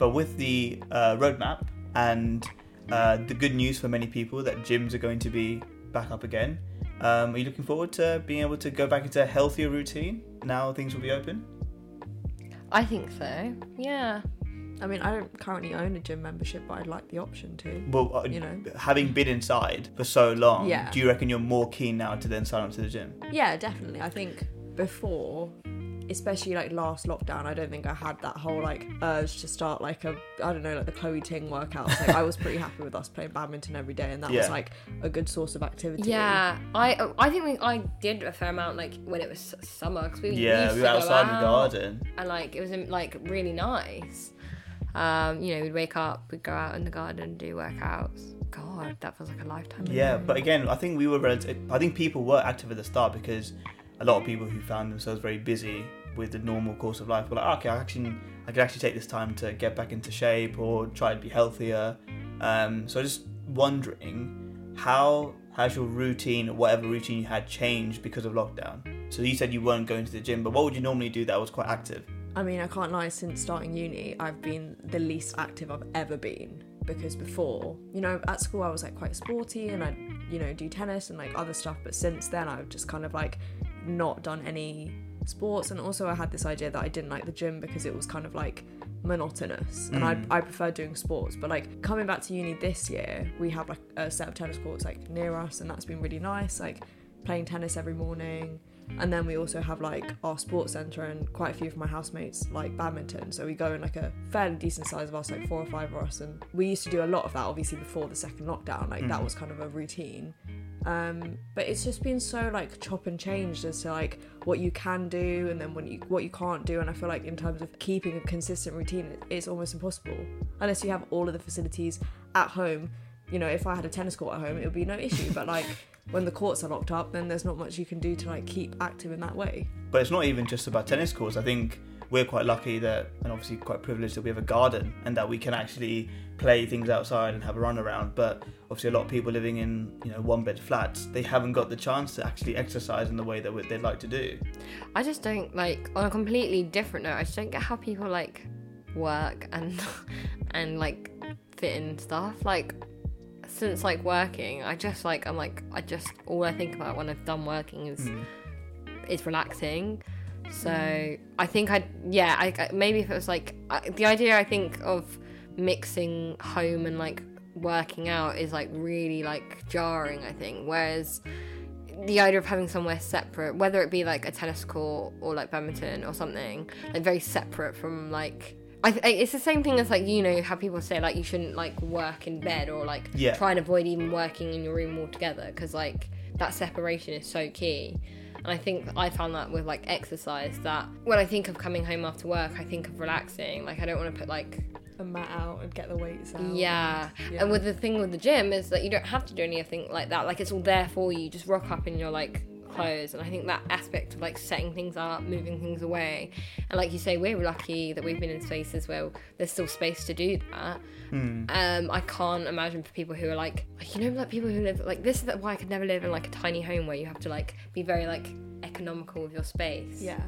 But with the uh, roadmap and uh, the good news for many people that gyms are going to be back up again, um, are you looking forward to being able to go back into a healthier routine now things will be open? I think so. Yeah. I mean, I don't currently own a gym membership, but I'd like the option to. Well, uh, You know. having been inside for so long, Yeah. do you reckon you're more keen now to then sign up to the gym? Yeah, definitely. I think before, especially like last lockdown, I don't think I had that whole like urge to start like a I don't know like the Chloe Ting workouts. Like I was pretty happy with us playing badminton every day, and that was like a good source of activity. Yeah, I I think we, I did a fair amount like when it was summer because we Yeah, used we were to outside in the out, garden. and like it was um, like really nice. Um, you know, we'd wake up, we'd go out in the garden, and do workouts. God, that feels like a lifetime. ago. Yeah, but again, I think we were. Relative, I think people were active at the start because a lot of people who found themselves very busy with the normal course of life were like, "Oh, okay, I actually, I could actually take this time to get back into shape or try to be healthier. Um, so I just wondering, how has your routine, whatever routine you had, changed because of lockdown? So you said you weren't going to the gym, but what would you normally do that was quite active? I mean, I can't lie. Since starting uni, I've been the least active I've ever been. Because before, you know, at school I was like quite sporty and I'd, you know, do tennis and like other stuff. But since then, I've just kind of like not done any sports. And also, I had this idea that I didn't like the gym because it was kind of like monotonous and Mm. I, I prefer doing sports. But like coming back to uni this year, we have like a set of tennis courts like near us, and that's been really nice. Like playing tennis every morning. And then we also have like our sports centre and quite a few of my housemates like badminton. So we go in like a fairly decent size of us, like four or five of us. And we used to do a lot of that obviously before the second lockdown. Like that Mhm. was kind of a routine. Um, but it's just been so like chop and changed as to like what you can do and then when you what you can't do. And I feel like in terms of keeping a consistent routine, it's almost impossible unless you have all of the facilities at home. You know, if I had a tennis court at home, it would be no issue. But like when the courts are locked up, then there's not much you can do to like keep active in that way. But it's not even just about tennis courts. I think we're quite lucky that, and obviously quite privileged that we have a garden and that we can actually play things outside and have a run around. But obviously, a lot of people living in you know one bed flats, they haven't got the chance to actually exercise in the way that they'd like to do. I just don't like on a completely different note. I just don't get how people like work and and like fit in stuff. Like since like working, I just like I'm like I just all I think about when I've done working is Mm. is relaxing. So I think I'd yeah I I- maybe if it was like I, the idea I think of mixing home and like working out is like really like jarring. I think whereas the idea of having somewhere separate, whether it be like a tennis court or like badminton or something, like very separate from like. I th- it's the same thing as like you know how people say like you shouldn't like work in bed or like Yeah. try and avoid even working in your room altogether because like that separation is so key. And I think I found that with like exercise that when I think of coming home after work, I think of relaxing. Like I don't want to put like A mat out and get the weights out. yeah. And with the thing with the gym is that you don't have to do anything like that. Like it's all there for you. You just rock up and you're like clothes. And I think that aspect of like setting things up, moving things away, and like you say, we're lucky that we've been in spaces where there's still space to do that. Um, I can't imagine for people who are like, you know, like people who live like this is why I could never live in like a tiny home where you have to like be very like economical with your space. Yeah.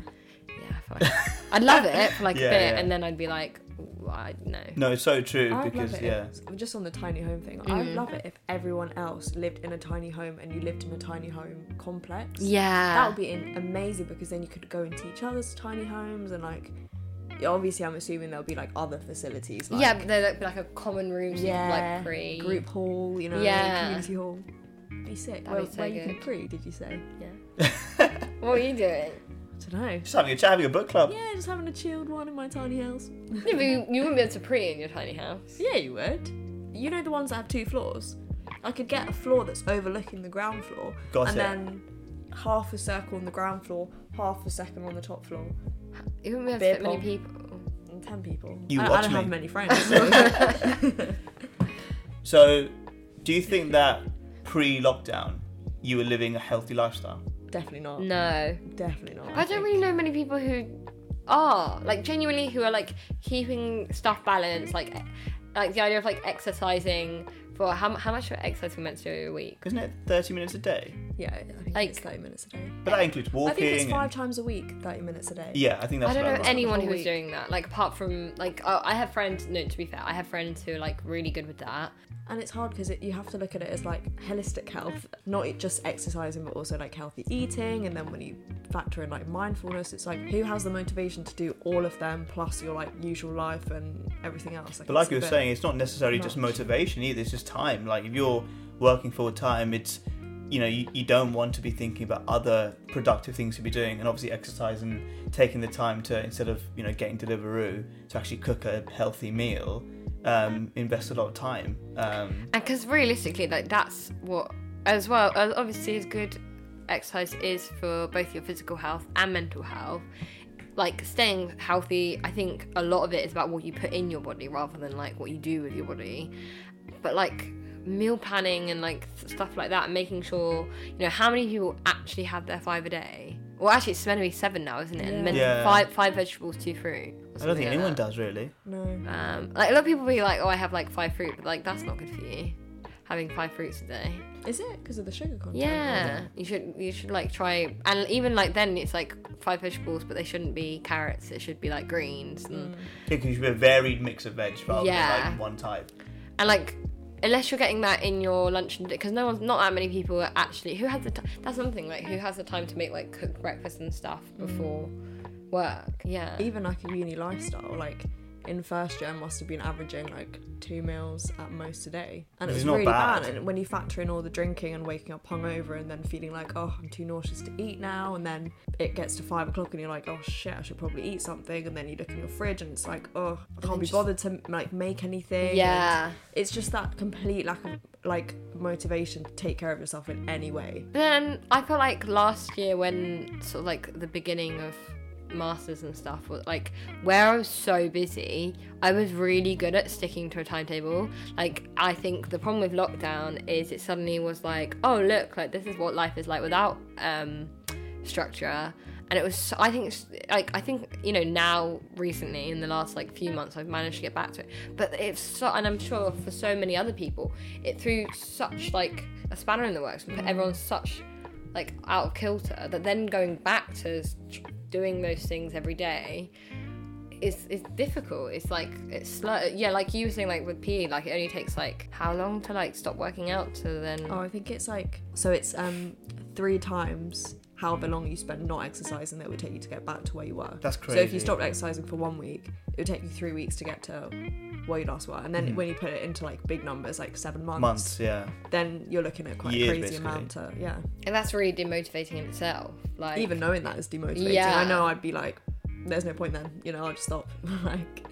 yeah. I feel like I'd love it for like Yeah, a bit, yeah. and then I'd be like, "Ooh, I know. No, it's so true I'd because love it yeah, if, just on the tiny home thing. Mm. I'd love it if everyone else lived in a tiny home and you lived in a tiny home complex. Yeah. That would be in- amazing because then you could go into each other's tiny homes and like. Obviously, I'm assuming there'll be like other facilities. Like, yeah, but there'd be like a common room, so yeah, yeah, like pre group hall, you know, Yeah. community hall. Be sick. That'd Where, be so where you good. can pre? Did you say? Yeah. What are you doing? I don't know. just having a chat, having a book club. Yeah, just having a chilled one in my tiny house. No, but you, you wouldn't be able to pre in your tiny house. Yeah, you would. You know the ones that have two floors? I could get a floor that's overlooking the ground floor Got and it. then half a circle on the ground floor, half a second on the top floor. You wouldn't be able to fit many people. And ten people. You I, I watch don't me. have many friends. so- So, do you think that pre-lockdown you were living a healthy lifestyle? Definitely not. No, Definitely not. I don't really know many people who are like genuinely who are like keeping stuff balanced, like like the idea of like exercising for how how much exercise we meant to do a week. Isn't it thirty minutes a day? Yeah, I think Like- it's 30 minutes a day. But that includes walking. I think it's five and- times a week, 30 minutes a day. yeah, I think that's I don't about know right. anyone whole who's week. doing that. Like apart from like oh, I have friends. No, to be fair, I have friends who are like really good with that. And it's hard because it, you have to look at it as like holistic health, not just exercising, but also like healthy eating. And then when you factor in like mindfulness, it's like who has the motivation to do all of them plus your like usual life and everything else. But like it's a you were bit- saying, it's not necessarily just much. motivation either. It's just time. Like if you're working full time, it's you know you, you don't want to be thinking about other productive things to be doing, and obviously exercise and taking the time to instead of you know getting Deliveroo to actually cook a healthy meal, um, invest a lot of time. Um, And because realistically, like that's what, as well, obviously, as good exercise is for both your physical health and mental health. Like staying healthy, I think a lot of it is about what you put in your body rather than like what you do with your body. But like meal planning and like stuff like that, and making sure you know how many people actually have their five a day. Well, actually, it's meant to be seven now, isn't it? Yeah. meant Yeah. five five vegetables, two fruit. I don't think like anyone that. does really. No. Um, like a lot of people be like, "Oh, I have like five fruit," but like that's not good for you. Having five fruits a day. Is it because of the sugar content? Yeah, you should you should like try, and even like then it's like five vegetables, but they shouldn't be carrots. It should be like greens and Mm. Yeah, because you should be a varied mix of veg rather Yeah. than like one type. and like unless you're getting that in your lunch and because no one's not that many people are actually who has the time. That's something like who has the time to make like cook breakfast and stuff before work. Yeah. Even like a uni lifestyle, like in first year, I must have been averaging like two meals at most a day, and it Which was not really bad. bad. And when you factor in all the drinking and waking up hungover, and then feeling like, oh, I'm too nauseous to eat now, and then it gets to five o'clock, and you're like, oh shit, I should probably eat something, and then you look in your fridge, and it's like, oh, I can't be just- bothered to like make anything. and Yeah. it's just that complete lack of like motivation to take care of yourself in any way. Then I feel like last year when sort of like the beginning of masters and stuff was like where I was so busy, I was really good at sticking to a timetable. Like I think the problem with lockdown is it suddenly was like, oh look, like this is what life is like without um structure. And it was, I think, like, I think, you know, now recently in the last like few months, I've managed to get back to it. But it's so, and I'm sure for so many other people, it threw such like a spanner in the works and put everyone such like out of kilter that then going back to doing those things every day is is difficult. It's like it's slow. Yeah, like you were saying, like with PE, like it only takes like how long to like stop working out to then. Oh, I think it's like so it's um three times however long you spend not exercising that would take you to get back to where you were. That's crazy. So if you stopped exercising for one week, it would take you three weeks to get to where you last were. And then hmm. when you put it into like big numbers, like seven months. Months, yeah. then you're looking at quite Years, a crazy basically. amount to yeah. And that's really demotivating in itself. Like Even knowing that is demotivating. Yeah. I know I'd be like, there's no point then, you know, I'll just stop. like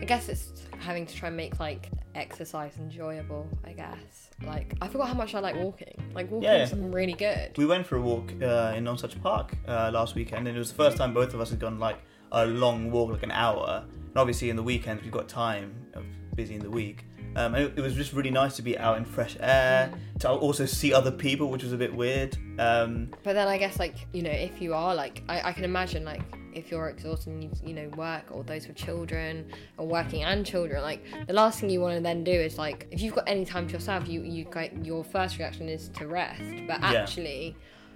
I guess it's having to try and make like exercise enjoyable. I guess like I forgot how much I like walking. Like walking Yeah. really good. We went for a walk uh, in Nonsuch Park uh, last weekend, and it was the first time both of us had gone like a long walk, like an hour. And obviously, in the weekends, we've got time, uh, busy in the week. Um, and it, it was just really nice to be out in fresh air, to also see other people, which was a bit weird. Um, But then I guess like you know if you are like I, I can imagine like if you're exhausted and you you know work or those with children or working and children like the last thing you want to then do is like if you've got any time to yourself you you your first reaction is to rest but Yeah.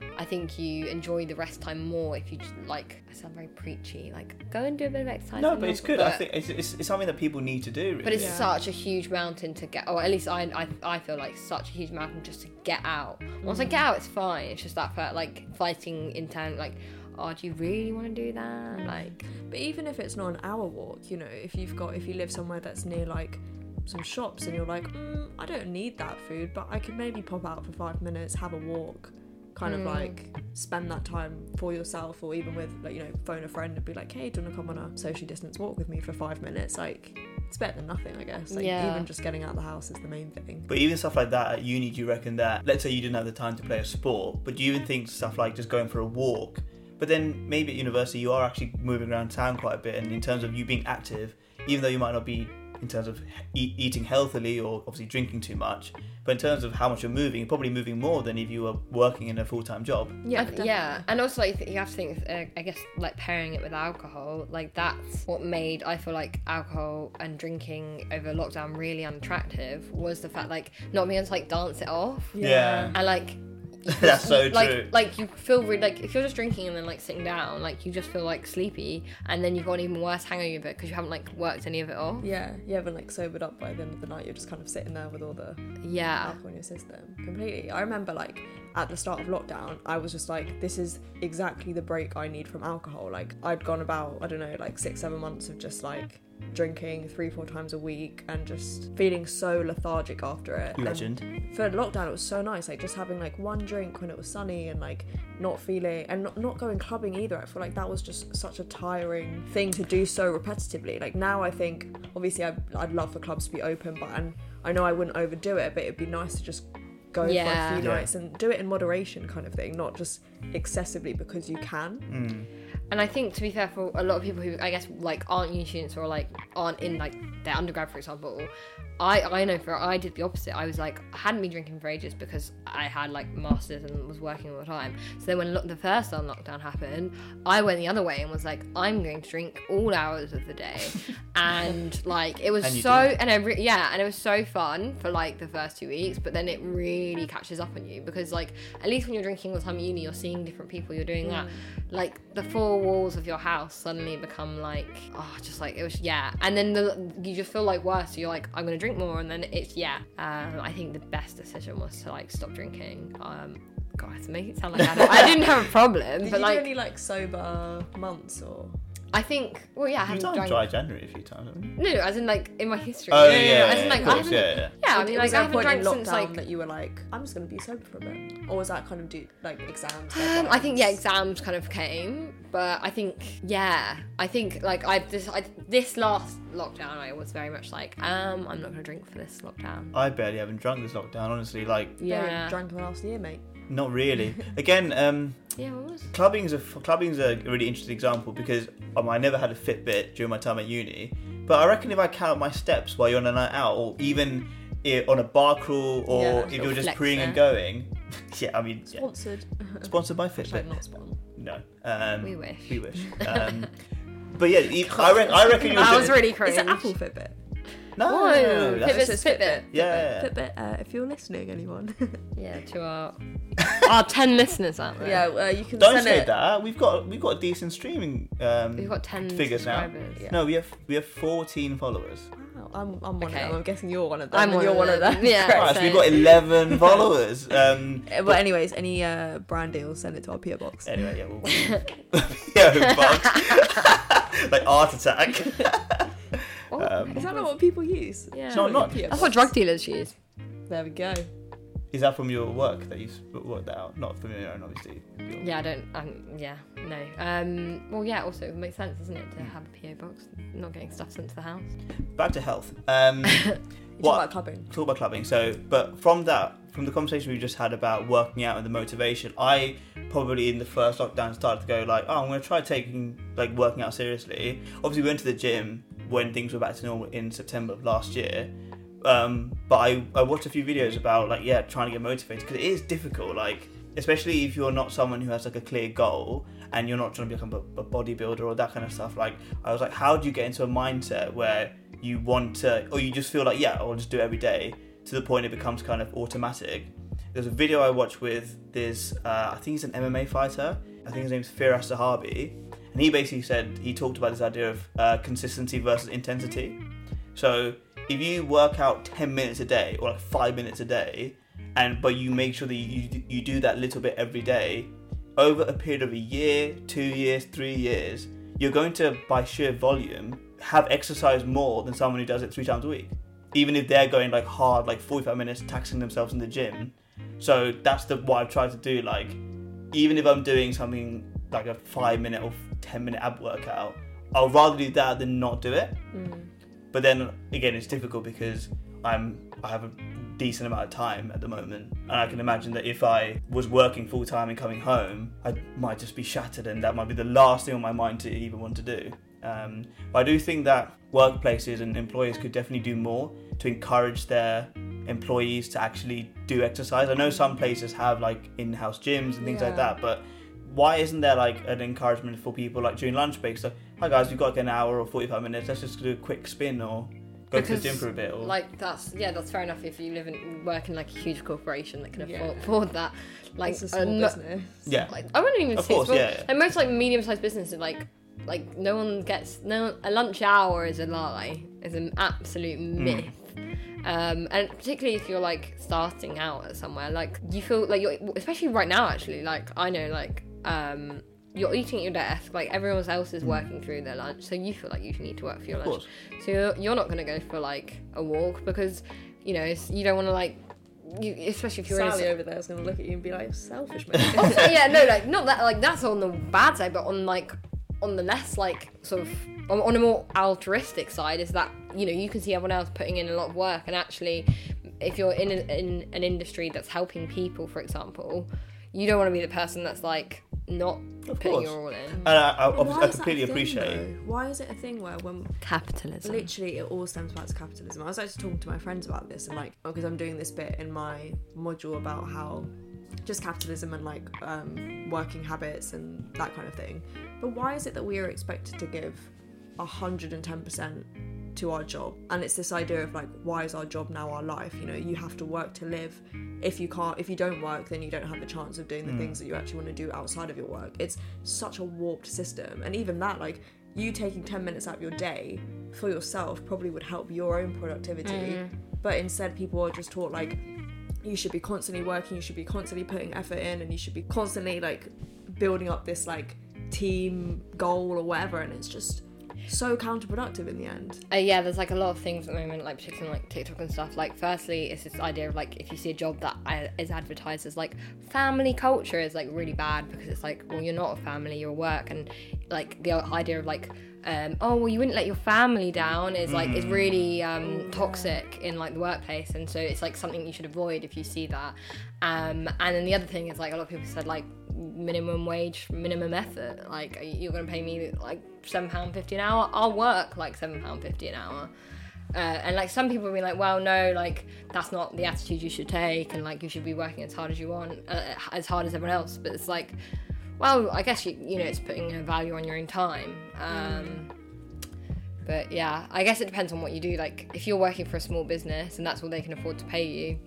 Actually I think you enjoy the rest time more if you just like I sound very preachy like go and do a bit of exercise no, but it's walk, good. I think it's, it's, it's something that people need to do. Really. but it's Yeah. such a huge mountain to get, or at least I, I, I feel like such a huge mountain just to get out. Once I get out, it's fine. It's just that part, like fighting in town, like, oh, do you really want to do that? Like, But even if it's not an hour walk, you know, if you've got if you live somewhere that's near like some shops and you're like, mm, I don't need that food, but I could maybe pop out for five minutes, have a walk, kind of Mm. like spend that time for yourself, or even with like you know, phone a friend and be like, hey, do you want to come on a social distance walk with me for five minutes? Like, it's better than nothing, I guess. Like, Yeah. even just getting out of the house is the main thing. But even stuff like that at uni, do you reckon that, let's say you didn't have the time to play a sport, but do you even think stuff like just going for a walk? But then maybe at university you are actually moving around town quite a bit, and in terms of you being active, even though you might not be in terms of e- eating healthily or obviously drinking too much, but in terms of how much you're moving, you're probably moving more than if you were working in a full time job. Yeah, th- yeah, and also like you have to think, uh, I guess, like pairing it with alcohol, like that's what made I feel like alcohol and drinking over lockdown really unattractive was the fact like not being able to like dance it off. Yeah. and like you feel- That's so like, true. Like you feel really like if you're just drinking and then like sitting down, like you just feel like sleepy, and then you've got an even worse hangover because you haven't like worked any of it off. Yeah, you haven't like sobered up by the end of the night. You're just kind of sitting there with all the Yeah. alcohol in your system. Completely. I remember like at the start of lockdown, I was just like, this is exactly the break I need from alcohol. Like I'd gone about I don't know like six seven months of just like drinking three four times a week and just feeling so lethargic after it. And Legend. for lockdown it was so nice like just having like one drink when it was sunny and like not feeling and not, not going clubbing either i feel like that was just such a tiring thing to do so repetitively like now i think obviously I'd, I'd love for clubs to be open but and i know i wouldn't overdo it but it'd be nice to just go Yeah. for a few Yeah. nights and do it in moderation kind of thing not just excessively because you can Mm. And I think to be fair, for a lot of people who I guess like aren't uni students or like aren't in like their undergrad, for example, I I know for I did the opposite. I was like I hadn't been drinking for ages because I had like masters and was working all the time. So then when lo- the first lockdown happened, I went the other way and was like I'm going to drink all hours of the day, and like it was And so and I re- yeah and it was so fun for like the first two weeks, but then it really catches up on you because like at least when you're drinking all the time at uni, you're seeing different people, you're doing that. Mm. Like the four walls of your house suddenly become like oh just like it was yeah. And then the, you just feel like worse. So you're like i'm gonna drink more and then it's yeah um, i think the best decision was to like stop drinking. Um god to make it sound like i, I didn't have a problem did but you like do any like sober months or? I think well yeah i You've haven't done drank dry January a few times, haven't you? no as in like in my history. Oh, no, no, no, yeah, as in yeah, like of i haven't yeah, yeah. yeah i Was mean like i a haven't point in drank since lockdown like that you were like i'm just gonna be sober for a bit or was that kind of do like exams? Um, I think yeah, exams kind of came, but I think yeah, I think like I this I, this last lockdown I was very much like um I'm not gonna drink for this lockdown. I barely haven't drunk this lockdown, honestly. Like, Yeah, Yeah. drank in the last year, mate. not really. Again, um, Yeah, what was? clubbing's a clubbing's a really interesting example because um, I never had a Fitbit during my time at uni, but I reckon if I count my steps while you're on a night out, or even i on a bar crawl, or Yeah, if you're just flex preying and going, yeah, I mean, yeah. Sponsored. sponsored by Hashtag Fitbit. not sponsored. No, um, We wish. We wish. Um, but yeah, e- I, re- I reckon you're. That was really crazy. It's an Apple Fitbit. no, Whoa, no, no, no, that's- Fitbit's just Fitbit. Yeah. Fitbit, uh, if you're listening, anyone. Yeah, to our our ten listeners out there. yeah, uh, you can Don't send say it. that. We've got we've got a decent streaming. Um, we've got ten figures now. Yeah. No, we have we have 14 followers. Wow, I'm, I'm one Okay. of them. I'm guessing you're one of them. I'm one you're of one of them. them. Yeah. Great. Right, so so- we've got 11 followers. Um, Uh, But anyways, any uh, brand deals, send it to our PO box. anyway, yeah, we'll, yeah, box. like art attack. Oh, Um, Is that not what people use? yeah. No, not- PO That's what drug dealers use. There we go. Is that from your work that you worked that out? Not from your own, obviously. Your- Yeah, I don't. Um, yeah, no. Um, well, yeah. Also, it makes sense, doesn't it, to have a PO box, not getting stuff sent to the house. Back to health. Um, What? talk about clubbing. talk about clubbing. So, but from that, from the conversation we just had about working out and the motivation, I probably in the first lockdown started to go like, oh, I'm going to try taking like working out seriously. Obviously, we went to the gym when things were back to normal in September of last year. Um, but I, I watched a few videos about like yeah trying to get motivated because it is difficult like especially if you're not someone who has like a clear goal and you're not trying to become a, a bodybuilder or that kind of stuff like I was like how do you get into a mindset where you want to or you just feel like yeah I'll just do it every day to the point it becomes kind of automatic? There's a video I watched with this uh, I think he's an MMA fighter. I think his name's Firas Zahabi and he basically said he talked about this idea of uh, consistency versus intensity. So if you work out 10 minutes a day or like 5 minutes a day and but you make sure that you, you do that little bit every day over a period of a year, 2 years, 3 years, you're going to by sheer volume have exercise more than someone who does it 3 times a week. Even if they're going like hard like 45 minutes taxing themselves in the gym. So that's the what I've tried to do like even if I'm doing something like a 5 minute or 10 minute ab workout, I'll rather do that than not do it. Mm. But then again, it's difficult because I'm I have a decent amount of time at the moment, and I can imagine that if I was working full time and coming home, I might just be shattered, and that might be the last thing on my mind to even want to do. Um, but I do think that workplaces and employers could definitely do more to encourage their employees to actually do exercise. I know some places have like in-house gyms and things like that, but why isn't there like an encouragement for people like during lunch breaks? So, hi guys, we've got like an hour or 45 minutes. Let's just do a quick spin or go to the gym for a bit. Or Like that's yeah, that's fair enough if you live in work in like a huge corporation that can Yeah. afford, afford that. Like it's a small no- business. yeah, like I wouldn't even Of say course, small. yeah, yeah. And most like medium-sized businesses, like like no one gets no a lunch hour is a lie, is an absolute Hmm. myth. Um, and particularly if you're like starting out at somewhere, like you feel like you're, especially right now, actually, like I know, like um, you're eating at your desk, like everyone else is working through their lunch, so you feel like you need to work for your Of lunch. course. So you're, you're not going to go for like a walk because you know you don't want to like, you, especially if you're in a, Sally over there is going to look at you and be like, selfish man. also, yeah, no, like not that. Like that's on the bad side, but on like on the less like sort of on, on a more altruistic side is that you know you can see everyone else putting in a lot of work, and actually, if you're in an, in an industry that's helping people, for example, you don't want to be the person that's like not Of putting course. your all in. and I, I, But why I is that completely thing, appreciate. though? Why is it a thing where when Capitalism. literally it all stems back to capitalism? I was actually talking to my friends about this and like because I'm doing this bit in my module about how just capitalism and like um, working habits and that kind of thing. But why is it that we are expected to give 110% to our job? And it's this idea of like, why is our job now our life? You know, you have to work to live. If you can't, if you don't work, then you don't have the chance of doing the hmm. things that you actually want to do outside of your work. It's such a warped system. And even that, like, you taking 10 minutes out of your day for yourself probably would help your own productivity. Hmm. But instead, people are just taught like, you should be constantly working, you should be constantly putting effort in, and you should be constantly like building up this like team goal or whatever. And it's just so counterproductive in the end. Uh, yeah, there's like a lot of things at the moment, like particularly on, like TikTok and stuff. Like, firstly, it's this idea of like if you see a job that uh, advertised as like family culture is like really bad because it's like, well, you're not a family, you're work, and like the idea of like, um, oh, well, you wouldn't let your family down is like is really um, toxic in like the workplace, and so it's like something you should avoid if you see that. Um, and then the other thing is like a lot of people said like minimum wage, minimum effort. Like you're gonna pay me like seven pound fifty an hour. I'll work like seven pound fifty an hour. Uh, and like some people will be like, well, no, like that's not the attitude you should take, and like you should be working as hard as you want, uh, as hard as everyone else. But it's like, well, I guess you you know it's putting a value on your own time. Um, but yeah, I guess it depends on what you do. Like if you're working for a small business and that's all they can afford to pay you,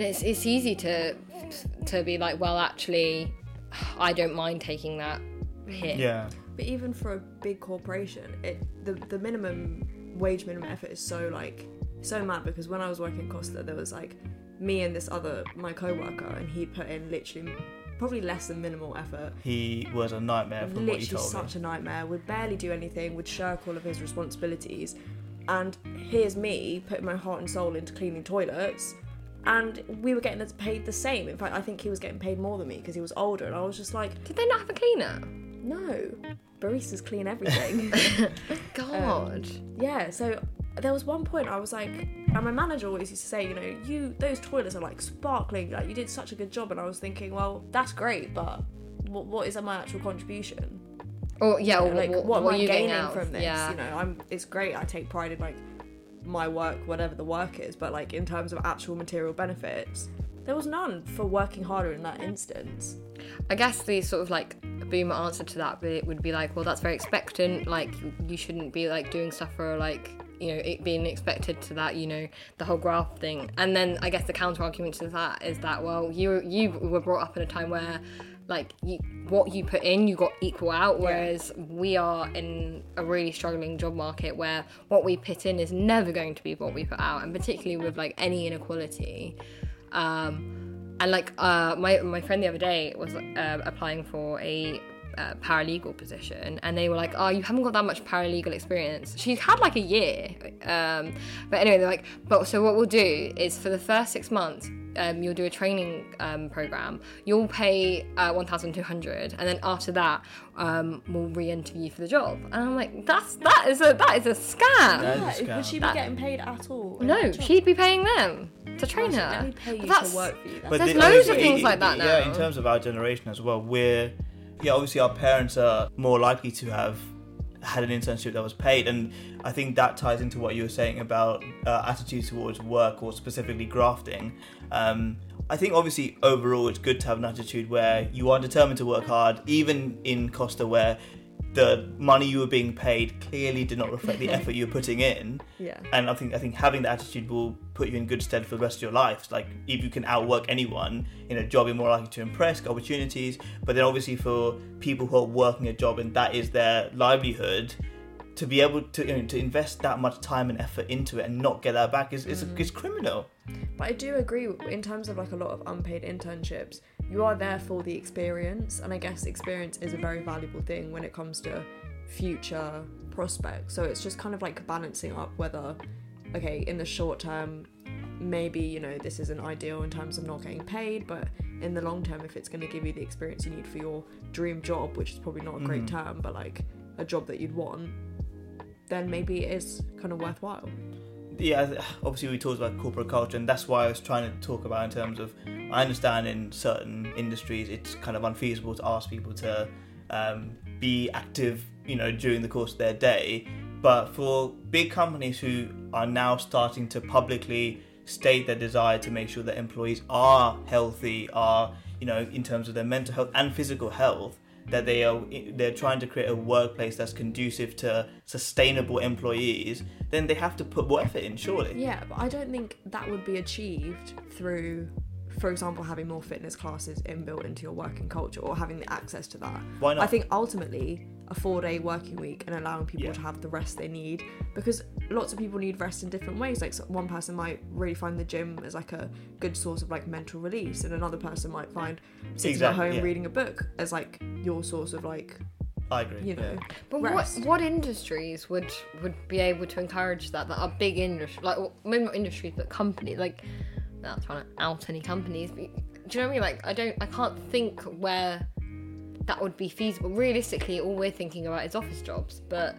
then it's it's easy to to be like, well, actually, I don't mind taking that hit. Yeah, But even for a big corporation, it the the minimum wage minimum effort is so like so mad because when I was working at Costa, there was like me and this other my co-worker, and he put in literally probably less than minimal effort. he was a nightmare from what you literally told me. such a nightmare. Would barely do anything. Would shirk all of his responsibilities. And here's me putting my heart and soul into cleaning toilets. And we were getting paid the same. In fact, I think he was getting paid more than me because he was older. And I was just like, Did they not have a cleaner? no, baristas clean everything. God. Um, yeah. So there was one point I was like, and my manager always used to say, you know, you those toilets are like sparkling. Like you did such a good job. And I was thinking, well, that's great, but what, what is my actual contribution? or yeah, or like what, what, what am are I you gaining from this? Yeah. You know, I'm it's great. I take pride in like my work, whatever the work is, but like in terms of actual material benefits, there was none for working harder in that instance. I guess the sort of like boomer answer to that would be like, well, that's very expectant. Like, you shouldn't be like doing stuff for like, you know, it being expected to that, you know, the whole graph thing. And then I guess the counter argument to that is that, well, you you were brought up in a time where like you, what you put in, you got equal out. Whereas we are in a really struggling job market where what we put in is never going to be what we put out, and particularly with like any inequality. Um, and like uh, my my friend the other day was uh, applying for a uh, paralegal position, and they were like, "Oh, you haven't got that much paralegal experience." She's had like a year, um, but anyway, they're like, "But so what we'll do is for the first six months." Um, you'll do a training um, program. You'll pay uh, one thousand two hundred, and then after that, um, we'll re-interview you for the job. And I'm like, that's that is a that is a scam. That is a would she be That- getting paid at all? No, she'd be paying them to train her. Let me pay you But to work for you. That's But There's the- loads of obviously, things like that Yeah, now. Yeah, in terms of our generation as well, we're yeah, obviously our parents are more likely to have had an internship that was paid, and I think that ties into what you were saying about uh, attitudes towards work or specifically grafting. Um, I think obviously overall it's good to have an attitude where you are determined to work hard, even in Costa where the money you were being paid clearly did not reflect the effort you were putting in. Yeah. And I think I think having that attitude will put you in good stead for the rest of your life. Like if you can outwork anyone in a job, you're more likely to impress, opportunities. But then obviously for people who are working a job and that is their livelihood, to be able to you know, to invest that much time and effort into it and not get that back is is, is criminal. But I do agree in terms of like a lot of unpaid internships, you are there for the experience, and I guess experience is a very valuable thing when it comes to future prospects. So it's just kind of like balancing up whether, okay, in the short term, maybe you know this isn't ideal in terms of not getting paid, but in the long term, if it's going to give you the experience you need for your dream job, which is probably not a great Mhm. term, but like a job that you'd want, then maybe it is kind of worthwhile. yeah, obviously we talked about corporate culture, and that's why I was trying to talk about in terms of. I understand in certain industries it's kind of unfeasible to ask people to um, be active, you know, during the course of their day. But for big companies who are now starting to publicly state their desire to make sure that employees are healthy, are you know, in terms of their mental health and physical health, that they are they're trying to create a workplace that's conducive to sustainable employees, then they have to put more effort in, surely. Yeah, but I don't think that would be achieved through, for example, having more fitness classes inbuilt into your working culture or having the access to that. Why not? I think ultimately a four day working week and allowing people Yeah. to have the rest they need because lots of people need rest in different ways. Like so one person might really find the gym as like a good source of like mental release, and another person might find sitting Exactly, at home yeah. reading a book as like your source of like I agree. you know. yeah. But rest. what what industries would would be able to encourage that? That are big industry, like well, maybe not industries, but companies. Like, not trying to out any companies. But, do you know what I mean? Like, I don't, I can't think where that would be feasible. Realistically, all we're thinking about is office jobs. But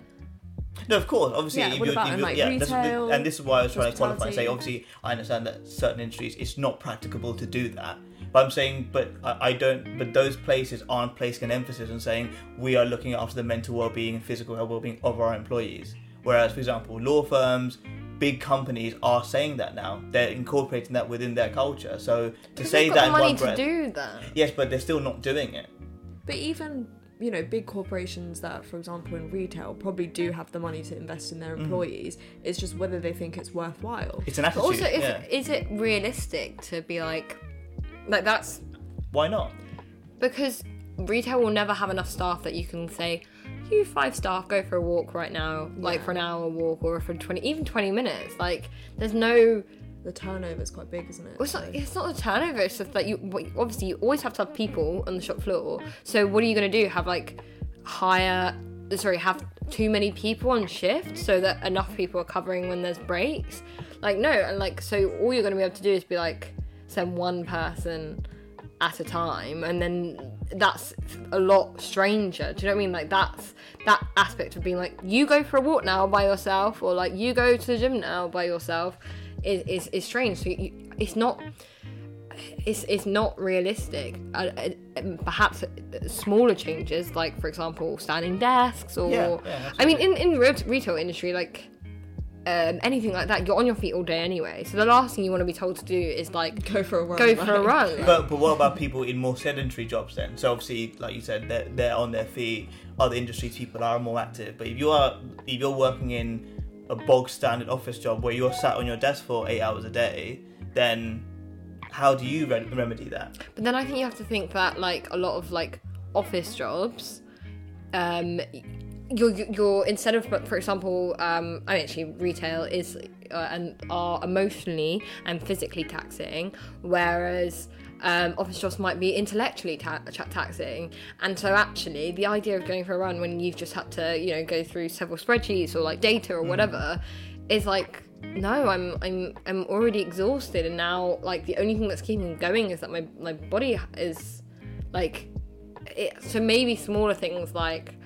No, of course. Obviously, Yeah, if what you're, about if you're- like, yeah, that's- retail, and this is why I was trying to qualify and say, obviously, I understand that certain industries it's not practicable to do that. But I'm saying, but I, I don't. But those places aren't placing an emphasis on saying we are looking after the mental well-being and physical well-being of our employees. Whereas, for example, law firms, big companies are saying that now. They're incorporating that within their culture. So to because say they've got that the money one to breath, do that. yes, but they're still not doing it. But even you know big corporations that, for example, in retail probably do have the money to invest in their Mm-hmm. employees. It's just whether they think it's worthwhile. It's an But attitude. also, is, yeah. is it realistic to be like, like that's Why not? because retail will never have enough staff that you can say you five staff go for a walk right now like for an hour walk or for 20 even 20 minutes like there's no The turnover is quite big, isn't it? well, it's not, So- it's not the turnover it's just that you obviously you always have to have people on the shop floor. So what are you going to do? Have like hire sorry have too many people on shift so that enough people are covering when there's breaks? Like no and like so all you're going to be able to do is be like send one person at a time and then that's a lot stranger. Do you know what i mean? Like that's that aspect of being like you go for a walk now by yourself or like you go to the gym now by yourself is is, is strange so you, it's not it's it's not realistic. Uh, uh, perhaps smaller changes, like for example, standing desks, or Yeah, yeah, I mean, in in re- retail industry, like um, anything like that, you're on your feet all day anyway. So the last thing you want to be told to do is like go for a run. go for a run. But but what about people in more sedentary jobs then? So obviously, like you said, they're, they're on their feet. Other industries, people are more active. But if you are if you're working in a bog standard office job where you're sat on your desk for eight hours a day, then how do you re- remedy that? But then I think you have to think that like a lot of like office jobs, um, you're instead of for example, um, I mean, actually retail is uh, and are emotionally and physically taxing, whereas. Um, office jobs might be intellectually ta- ta- taxing, and so actually, the idea of going for a run when you've just had to, you know, go through several spreadsheets or like data or whatever, is like no i'm i'm i'm already exhausted. And now like the only thing that's keeping me going is that my my body is like it, so maybe smaller things like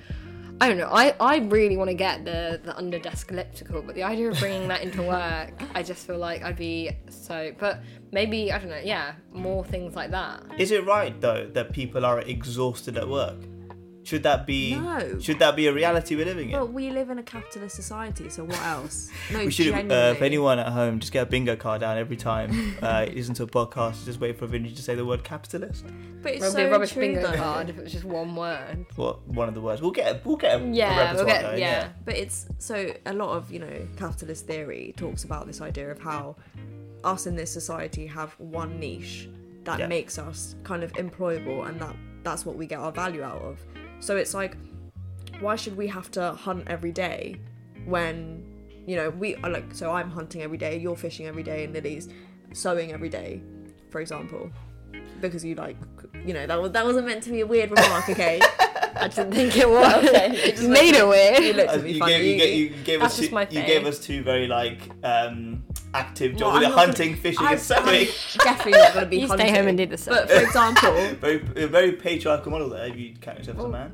I don't know. I, I really want to get the the under desk elliptical, but the idea of bringing that into work, I just feel like I'd be so. But maybe I don't know. Yeah, more things like that. Is it right though that people are exhausted at work? Should that be No. should that be a reality we're living in? But we live in a capitalist society, so what else? No, we should, uh, genuinely. if anyone at home, just get a bingo card down every time uh, you listen to a podcast. Just wait for Vinny to say the word capitalist. But it's It would so be a rubbish true, bingo though. card if it was just one word. Well, one of the words. We'll get. We'll get. A, a Yeah, repertoire we'll get going, yeah. But it's so a lot of you know capitalist theory talks about this idea of how us in this society have one niche that Yeah. makes us kind of employable, and that that's what we get our value out of. So it's like, why should we have to hunt every day when you know we are like? So I'm hunting every day, you're fishing every day, and Lily's sewing every day, for example. Because you like, you know, that was that wasn't meant to be a weird remark, okay? I didn't think it was. Okay. it just made it You weird. looked Uh, at me you, funny. gave, you, gave, you gave That's us just two, my you face. gave us two very like um, active Well, jobs. I'm Was it not hunting, fishing, I'm, and sewing? I'm definitely not going to be You stay home and do the same. But for example, very, a very patriarchal model there. If you count yourself as a man.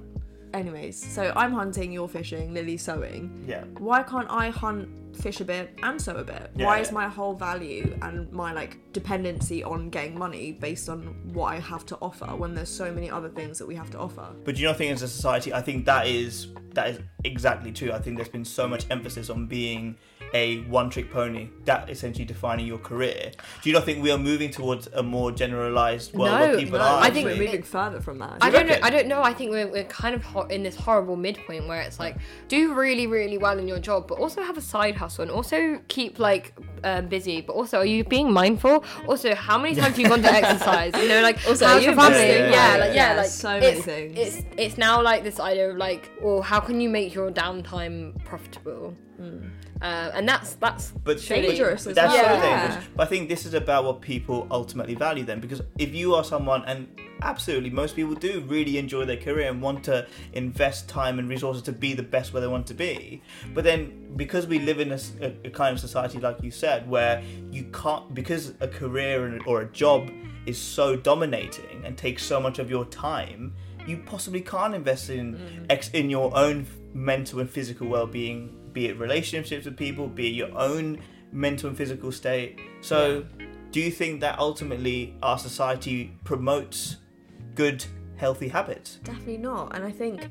Anyways, so I'm hunting, you're fishing, Lily's sewing. Yeah. Why can't I hunt, fish a bit, and sew a bit? Yeah, Why yeah. is my whole value and my like dependency on getting money based on what I have to offer when there's so many other things that we have to offer? But do you not think as a society, I think that is that is exactly true. I think there's been so much emphasis on being a one-trick pony, that essentially defining your career. Do you not think we are moving towards a more generalized world No, where people no, are? I think we're moving further from that. I you don't know. I don't know. I think we're, we're kind of ho- in this horrible midpoint where it's like do really really well in your job, but also have a side hustle and also keep like um, busy. But also, are you being mindful? Also, how many times have you gone to exercise? You know, like Also, how's your family? investing? Yeah, Yeah, like yeah, yeah, like so many it's, things. It's it's now like this idea of like, well, how can you make your downtime profitable? Uh, and that's that's but. Dangerous but as that's well. thing. Yeah. which- But I think this is about what people ultimately value then, because if you are someone, and absolutely most people do really enjoy their career and want to invest time and resources to be the best where they want to be, but then because we live in a kind of society, like you said, where you can't because a career or a job is so dominating and takes so much of your time. You possibly can't invest in ex- in your own mental and physical well-being, be it relationships with people, be it your own mental and physical state. So, do you think that ultimately our society promotes good, healthy habits? Definitely not. And I think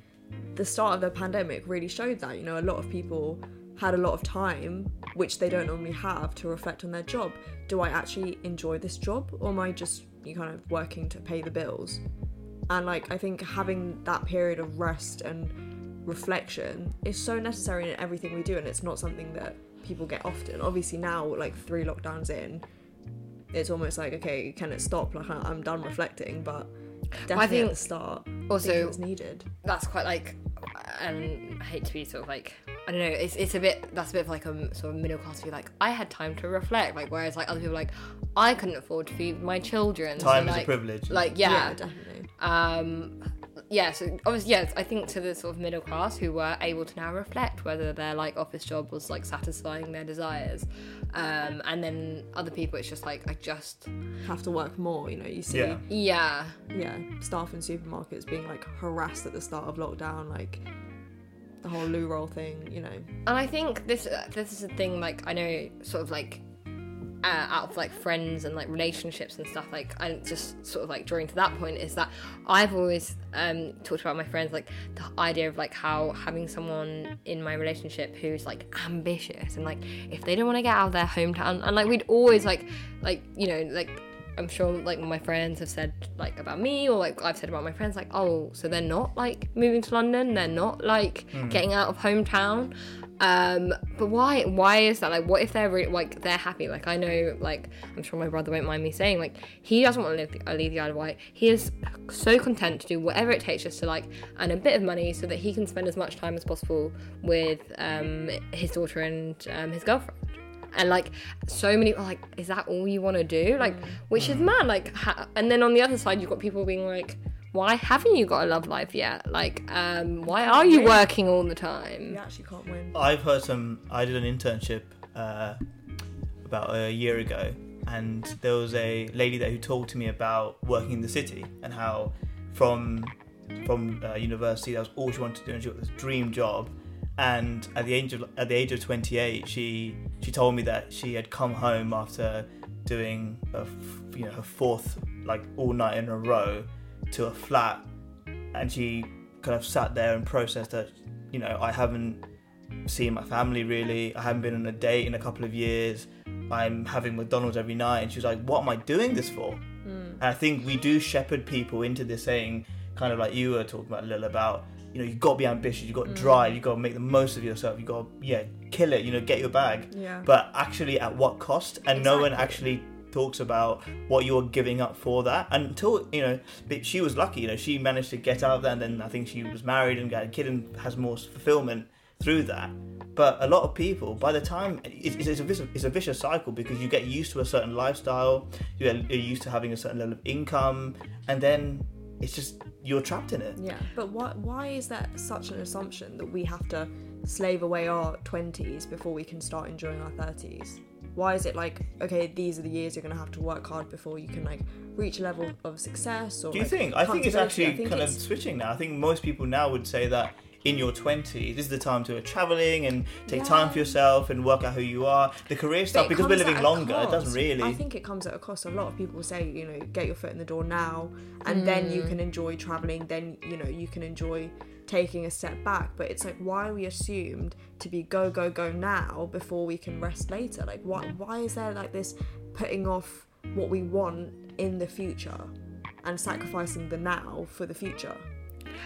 the start of the pandemic really showed that. You know, a lot of people had a lot of time, which they don't normally have, to reflect on their job. Do I actually enjoy this job, or am I just you kind of working to pay the bills? And like, I think having that period of rest and reflection is so necessary in everything we do, and it's not something that people get often. Obviously, now like three lockdowns in, it's almost like okay, can it stop? Like I- I'm done reflecting, but definitely think at the start, I think also it was needed. that's quite like and I hate to be sort of like I don't know it's, it's a bit that's a bit of like a sort of middle class view like I had time to reflect like whereas like other people are like I couldn't afford to feed my children so, Time is a privilege. like yeah, definitely. um yeah so obviously yes I think to the sort of middle class who were able to now reflect whether their like office job was like satisfying their desires um and then other people it's just like I just Have to work more, you know. You see, Yeah. yeah. yeah staff in supermarkets being like harassed at the start of lockdown, like the whole loo roll thing, you know. And I think this uh, this is a thing like I know sort of like uh, out of like friends and like relationships and stuff like I just sort of like drawing to that point is that I've always um talked about my friends like the idea of like how having someone in my relationship who's like ambitious and like if they don't want to get out of their hometown and like we'd always like like you know like I'm sure like my friends have said like about me or like I've said about my friends like oh so they're not like moving to London they're not like getting out of hometown um but why why is that? Like what if they're really like they're happy? Like I know like I'm sure my brother won't mind me saying like he doesn't want to live the, leave the Isle of Wight. He is so content to do whatever it takes just to like earn a bit of money so that he can spend as much time as possible with um his daughter and um, his girlfriend. And like so many are like is that all you want to do? Like which is mad like ha- and then on the other side you've got people being like why haven't you got a love life yet like um why are you working all the You time actually can't win. I've heard some. I did an internship uh, about a year ago, and there was a lady there who talked to me about working in the city and how from from uh, university that was all she wanted to do, and she got this dream job. And at the age of at the age of 28, she she told me that she had come home after doing a, f- you know her fourth like all night in a row to a flat, and she kind of sat there and processed that, you know, I haven't seen my family really. I haven't been on a date in a couple of years. I'm having McDonald's every night. And she was like, what am I doing this for? Hmm. And I think we do shepherd people into this saying, kind of like you were talking about, Lil, about, you know, you've got to be ambitious, you've got to hmm. drive, you've got to make the most of yourself, you've got to, yeah, kill it, you know, get your bag. Yeah. But actually, at what cost? And no one actually talks about what you're giving up for that. And until you know she was lucky you know she managed to get out of that and then i think she was married and got a kid and has more fulfillment through that. But a lot of people by the time it's, it's, a, vicious, it's a vicious cycle because you get used to a certain lifestyle you get you're used to having a certain level of income and then it's just you're trapped in it. Yeah, but why why is that such an assumption that we have to slave away our twenties before we can start enjoying our thirties? Why is it like okay, these are the years you're gonna have to work hard before you can like reach a level of success? Or Do you like, think? I think it's actually think kind of switching now. I think most people now would say that in your 20s, this is the time to go traveling and take time for yourself and work out who you are. The career stuff, because we're living at a longer, it doesn't really. I think it comes at a cost. A lot of people say, you know, get your foot in the door now, and then you mm. can enjoy traveling. Then you know you can enjoy taking a step back. But it's like, why are we assumed to be go go go now before we can rest later? Like, why why is there like this putting off what we want in the future and sacrificing the now for the future?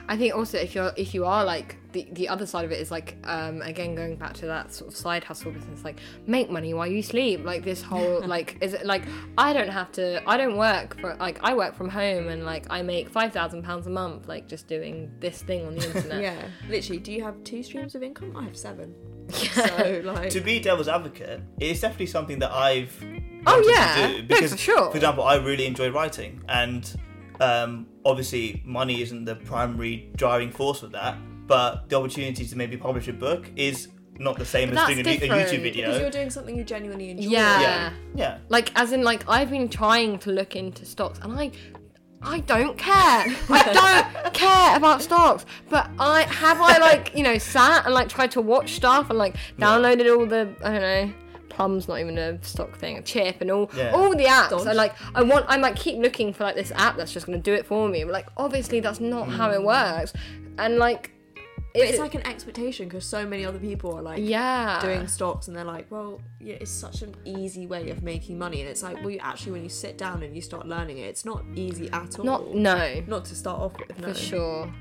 I think also if you're if you are like the the other side of it is like um again going back to that sort of side hustle business like make money while you sleep like this whole like is it like I don't have to I don't work for like I work from home and like I make five thousand pounds a month like just doing this thing on the internet Yeah, literally. Do you have two streams of income? I have seven. yeah. So like, to be devil's advocate, it's definitely something that I've Oh, yeah. to do because, for sure. for example, I really enjoy writing, and um, obviously, money isn't the primary driving force of that. But the opportunity to maybe publish a book is not the same But as doing a, a different, YouTube because video. you're doing something you genuinely enjoy. Yeah. yeah, yeah. like as in like I've been trying to look into stocks and I I don't care. I don't care about stocks. But I have I like, you know, sat and like tried to watch stuff and like downloaded all the I don't know Plum's not even a stock thing, a chip and all Yeah. all the apps. Dodge. I like I want I might keep looking for like this app that's just gonna do it for me. But like obviously that's not how it works. And like But it's it- like an expectation because so many other people are like yeah. doing stocks and they're like, well, yeah, it's such an easy way of making money. And it's like, well, you actually, when you sit down and you start learning it, it's not easy at all. not no, Not to start off with, no. for sure.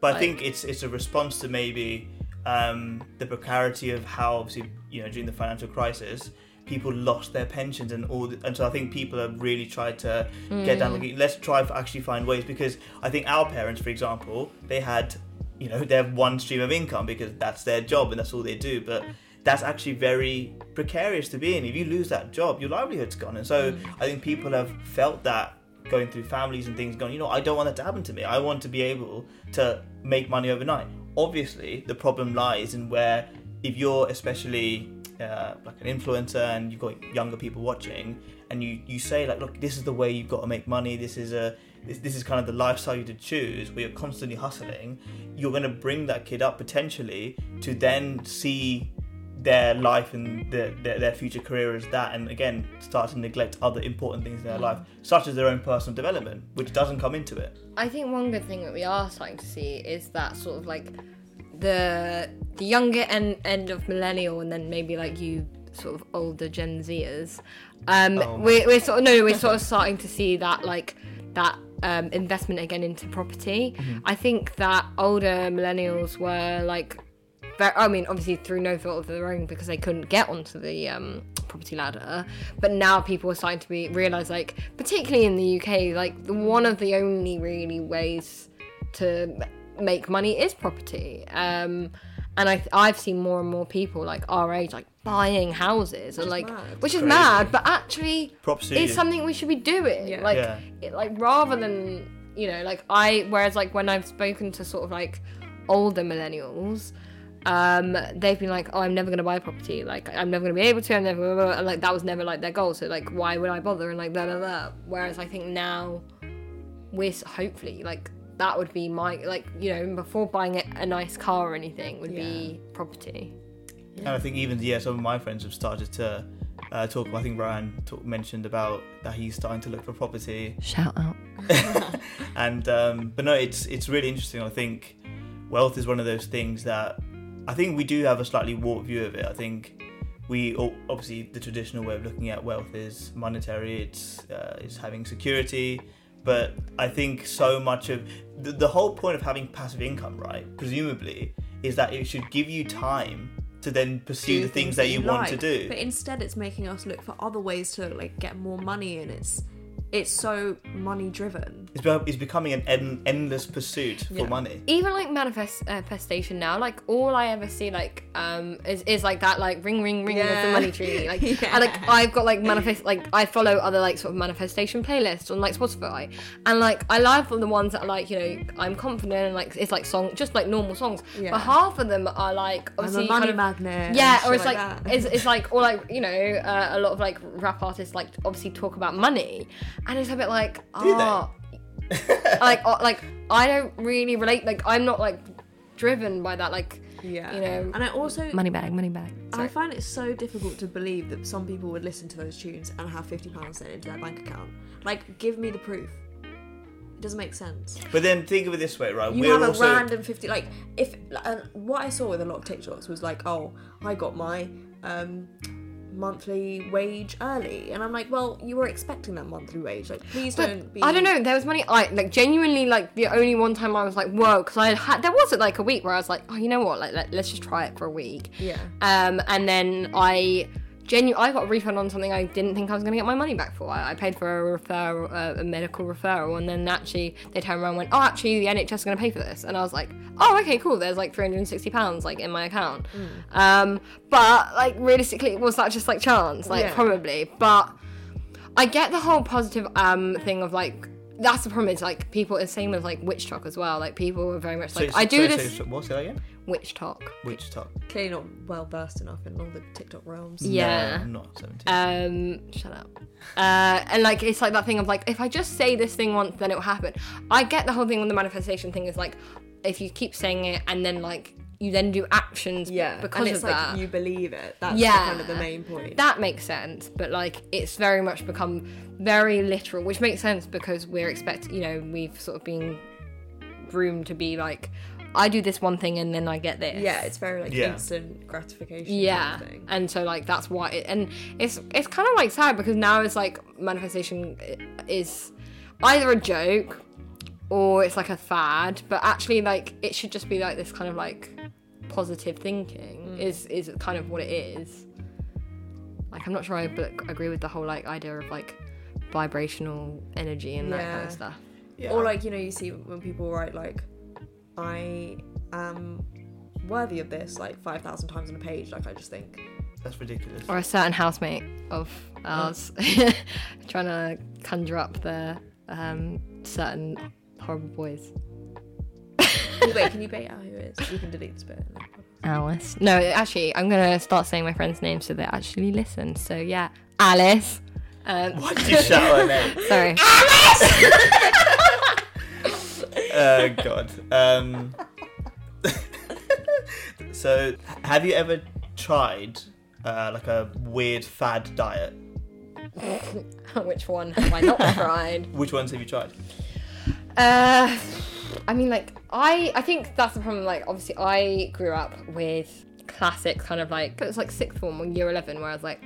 But I think it's it's a response to maybe um, the precarity of how obviously you know during the financial crisis people lost their pensions and all, the, and so I think people have really tried to get down. Hmm. Like, let's try to actually find ways because I think our parents, for example, they had you know they have one stream of income because that's their job and that's all they do, but. That's actually very precarious to be in. If you lose that job, your livelihood's gone. And so hmm. I think people have felt that going through families and things going you know i don't want that to happen to me i want to be able to make money overnight obviously the problem lies in where if you're especially uh, like an influencer and you've got younger people watching and you you say like look this is the way you've got to make money. This is a this, this is kind of the lifestyle you to choose where you're constantly hustling you're going to bring that kid up potentially to then see their life and their, their, their future career as that and again start to neglect other important things in their life such as their own personal development which doesn't come into it. I think one good thing that we are starting to see is that sort of like the the younger end end of millennial and then maybe like you sort of older Gen Zers. Um, Oh. we're, we're sort of no, we're sort of starting to see that like that um, investment again into property. I think that older millennials were like. Very, I mean, obviously through no fault of their own because they couldn't get onto the um, property ladder. But now people are starting to be realize, like, particularly in the UK, like one of the only really ways to make money is property. Um, and I, I've seen more and more people like our age, like buying houses, and like, mad. which is Crazy. mad, but actually, props to it's something we should be doing. Yeah. Like, Yeah. it, like rather than you know, like I. Whereas like when I've spoken to sort of like older millennials, um, they've been like, "Oh, I'm never gonna buy property. Like, I'm never gonna be able to. I'm never." Blah, blah, blah. Like that was never like their goal. So like, why would I bother? And like blah blah blah. Whereas I think now, we're hopefully like that would be my like you know before buying a, a nice car or anything would be property. And I think even yeah, some of my friends have started to uh, talk. I think Ryan talk, mentioned about that he's starting to look for property, Shout out. and um, but no, it's it's really interesting. I think wealth is one of those things that I think we do have a slightly warped view of it. I think we o- obviously the traditional way of looking at wealth is monetary. It's uh, it's having security, but I think so much of the, the whole point of having passive income, right? Presumably, is that it should give you time to then pursue do the things, that you, want to do. But instead, it's making us look for other ways to like get more money, and it's it's so money driven. It's, be- it's becoming an en- endless pursuit for Yeah. money. even like manifest uh, manifestation now like all i ever see like um is, is like that like ring ring ring of the money tree like Yeah. and like i've got like manifest like i follow other like sort of manifestation playlists on like spotify and like i love the ones that are like you know i'm confident and like it's like song just like normal songs Yeah. but half of them are like I'm obviously a money kind of- magnet. yeah, or it's like, that. it's, it's like or like you know uh, a lot of like rap artists like obviously talk about money, and it's a bit like Do they? oh, like oh, like I don't really relate. Like I'm not like driven by that. Like yeah, you know, and I also money bag, money bag. I find it so difficult to believe that some people would listen to those tunes and have fifty pounds sent into their bank account. Like, give me the proof. It doesn't make sense. But then think of it this way, right? You We're have a also random fifty. Like, if uh, what I saw with a lot of TikToks was like, oh, I got my um, monthly wage early, and I'm like, well, you were expecting that monthly wage. Like, please But don't be. I don't know. There was money. I like genuinely like the only one time I was like, whoa, because I had there was like a week where I was like, oh, you know what? Like let, let's just try it for a week. Yeah. Um, and then I genu- I got a refund on something I didn't think I was going to get my money back for. I, I paid for a referral, uh, a medical referral, and then actually they turned around and went, oh, actually the NHS is going to pay for this, and I was like, oh, okay, cool. There's like 360 pounds like in my account. Um, but like realistically, was that just like chance? Like Yeah. probably, but I get the whole positive um thing of like. That's the problem. Is like people. It's same with like witch talk as well. Like people are very much like So- I do so- this so- what's that again? witch talk. Witch talk? Clearly not well versed enough in all the TikTok realms. Yeah. No, I'm not 17. Um, shut up. Uh, and like it's like that thing of like if I just say this thing once, then it'll happen. I get the whole thing with the manifestation thing is like if you keep saying it and then like you then do actions Yeah, because and of like that. you believe it. That's Yeah. the, kind of the main point. that makes sense, but like it's very much become very literal, which makes sense because we're expect you know we've sort of been groomed to be like I do this one thing and then I get this. yeah, it's very like Yeah. instant gratification. yeah kind of thing. and so like that's why it, and it's it's kind of like sad because now it's like manifestation is either a joke or it's like a fad but actually like it should just be like this kind of like positive thinking is is kind of what it is like i'm not sure i b- agree with the whole like idea of like vibrational energy and that kind of stuff yeah. Or like you know, you see when people write like, "I am worthy of this" like five thousand times on a page. Like I just think, That's ridiculous. or a certain housemate of ours trying to conjure up the um, certain horrible boys. Wait, can you bait out who it is? You can delete this bit. Alice. No, actually, I'm gonna start saying my friends' names so they actually listen. So yeah, Alice. Um, Why did you shout her name? sorry. Alice. Oh God. Um, so, have you ever tried uh, like a weird fad diet? Which one have I not tried? Which ones have you tried? Uh, I mean, like I, I think that's the problem. Like, obviously, I grew up with classic kind of like it was like sixth form or year eleven, where I was like,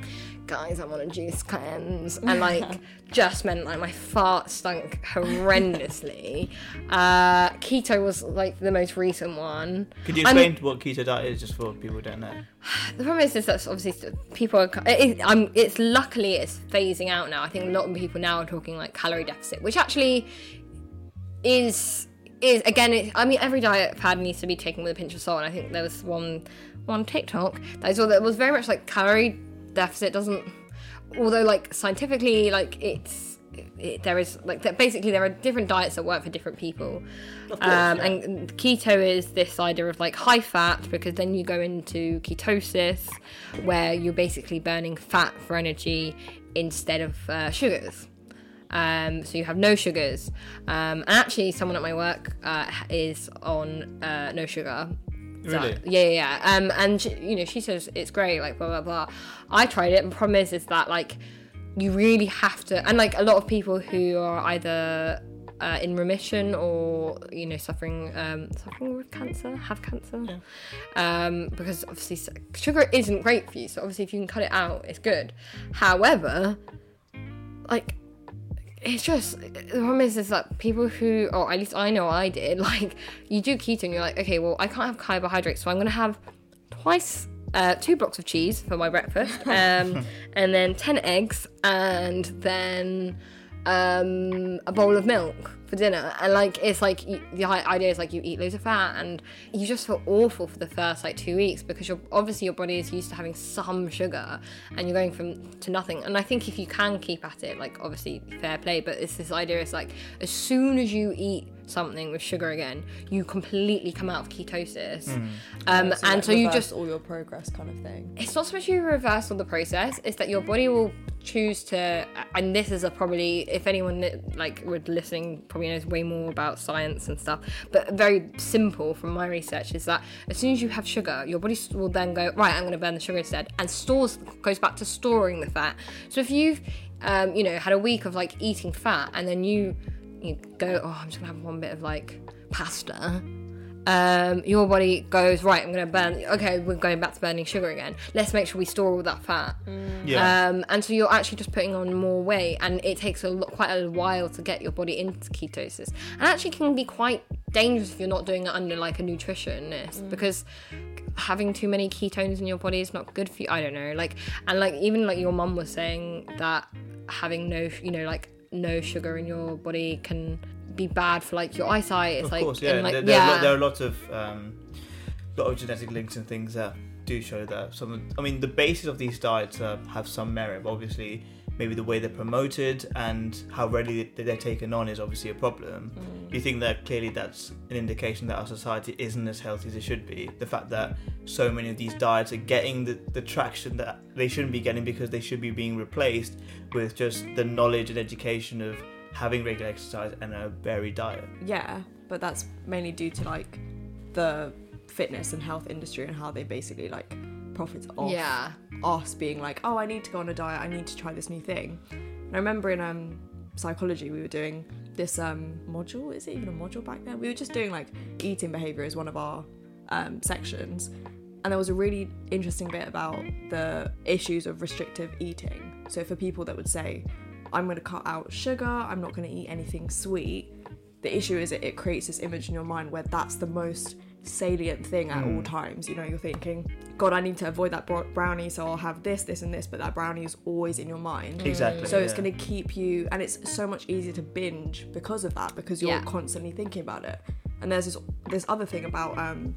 guys, I'm on a juice cleanse, and like just meant like my fart stunk horrendously. Uh, keto was like the most recent one. Could you I'm- explain what keto diet is, just for people who don't know? The problem is, is that obviously people are. It, I'm. It's luckily it's phasing out now. I think a lot of people now are talking like calorie deficit, which actually is is again. It, I mean, every diet fad needs to be taken with a pinch of salt. And I think there was one one TikTok that I saw that was very much like calorie deficit doesn't. Although like scientifically, like it's. It, there is like that basically there are different diets that work for different people course, um, yeah. and keto is this idea of like high fat because then you go into ketosis where you're basically burning fat for energy instead of uh, sugars. Um, so you have no sugars. Um, and actually, someone at my work uh, is on uh, no sugar Really? Yeah, yeah, yeah. Um, and she, you know, she says it's great, like blah blah blah. I tried it, and the problem is, is that like you really have to, and like a lot of people who are either uh, in remission or you know suffering um, suffering with cancer, have cancer, um, because obviously sugar isn't great for you. So obviously, if you can cut it out, it's good. However, like it's just the problem is is that people who or at least I know I did like you do keto and you're like okay well I can't have carbohydrates so I'm gonna have twice uh, two blocks of cheese for my breakfast um, and then 10 eggs and then um, a bowl of milk for dinner. And like it's like you, the idea is like you eat loads of fat and you just feel awful for the first like two weeks because you're obviously your body is used to having some sugar and you're going from to nothing. And i think if you can keep at it like obviously fair play but it's this idea is like as soon as you eat something with sugar again you completely come out of ketosis. Um, So, and like, so you just all your progress kind of thing. it's not so much you reverse all the process it's that your body will choose to and this is a probably if anyone like would listening probably knows way more about science and stuff. But very simple from my research is that as soon as you have sugar your body will then go right i'm going to burn the sugar instead and stores goes back to storing the fat. So if you've um, you know had a week of like eating fat and then you you go oh i'm just going to have one bit of like pasta um, your body goes right. I'm going to burn. Okay, we're going back to burning sugar again. Let's make sure we store all that fat. Yeah. Um, and so you're actually just putting on more weight, and it takes a lot, quite a while to get your body into ketosis, and actually can be quite dangerous if you're not doing it under like a nutritionist because having too many ketones in your body is not good for you. I don't know, like, and like even like your mum was saying that having no, you know, like no sugar in your body can be bad for like your eyesight. It's of like, course, yeah. and, like, there, there, yeah. Are, lo- there are lots of um, lot of genetic links and things that do show that. Some, I mean, the basis of these diets uh, have some merit. But obviously, maybe the way they're promoted and how readily they're taken on is obviously a problem. Mm. Do you think that clearly that's an indication that our society isn't as healthy as it should be? The fact that so many of these diets are getting the, the traction that they shouldn't be getting because they should be being replaced with just the knowledge and education of having regular exercise and a varied diet. Yeah, but that's mainly due to like the fitness and health industry and how they basically like profit off yeah. us being like, oh, I need to go on a diet, I need to try this new thing. And I remember in um, psychology, we were doing this um, module. Is it even a module back then? We were just doing like eating behavior as one of our um, sections. And there was a really interesting bit about the issues of restrictive eating. So, for people that would say, I'm going to cut out sugar, I'm not going to eat anything sweet, the issue is it, it creates this image in your mind where that's the most salient thing at all times. You know, you're thinking, God, I need to avoid that brownie, so I'll have this, this, and this, but that brownie is always in your mind. Exactly. So it's going to keep you, and it's so much easier to binge because of that, because you're Yeah. constantly thinking about it. And there's this this other thing about um,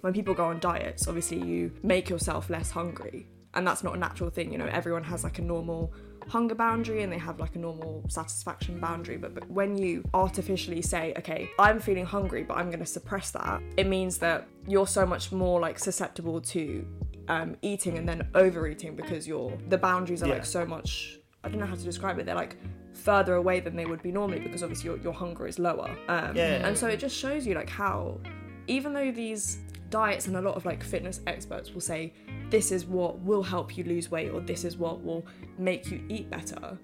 when people go on diets. Obviously, you make yourself less hungry, and that's not a natural thing. You know, everyone has like a normal hunger boundary and they have like a normal satisfaction boundary but, but when you artificially say okay i'm feeling hungry but i'm going to suppress that it means that you're so much more like susceptible to um, eating and then overeating because you're the boundaries are Yeah. like so much I don't know how to describe it. They're like further away than they would be normally because obviously your, your hunger is lower. Um, Yeah. And so it just shows you like how, even though these diets and a lot of like fitness experts will say this is what will help you lose weight or this is what will make you eat better.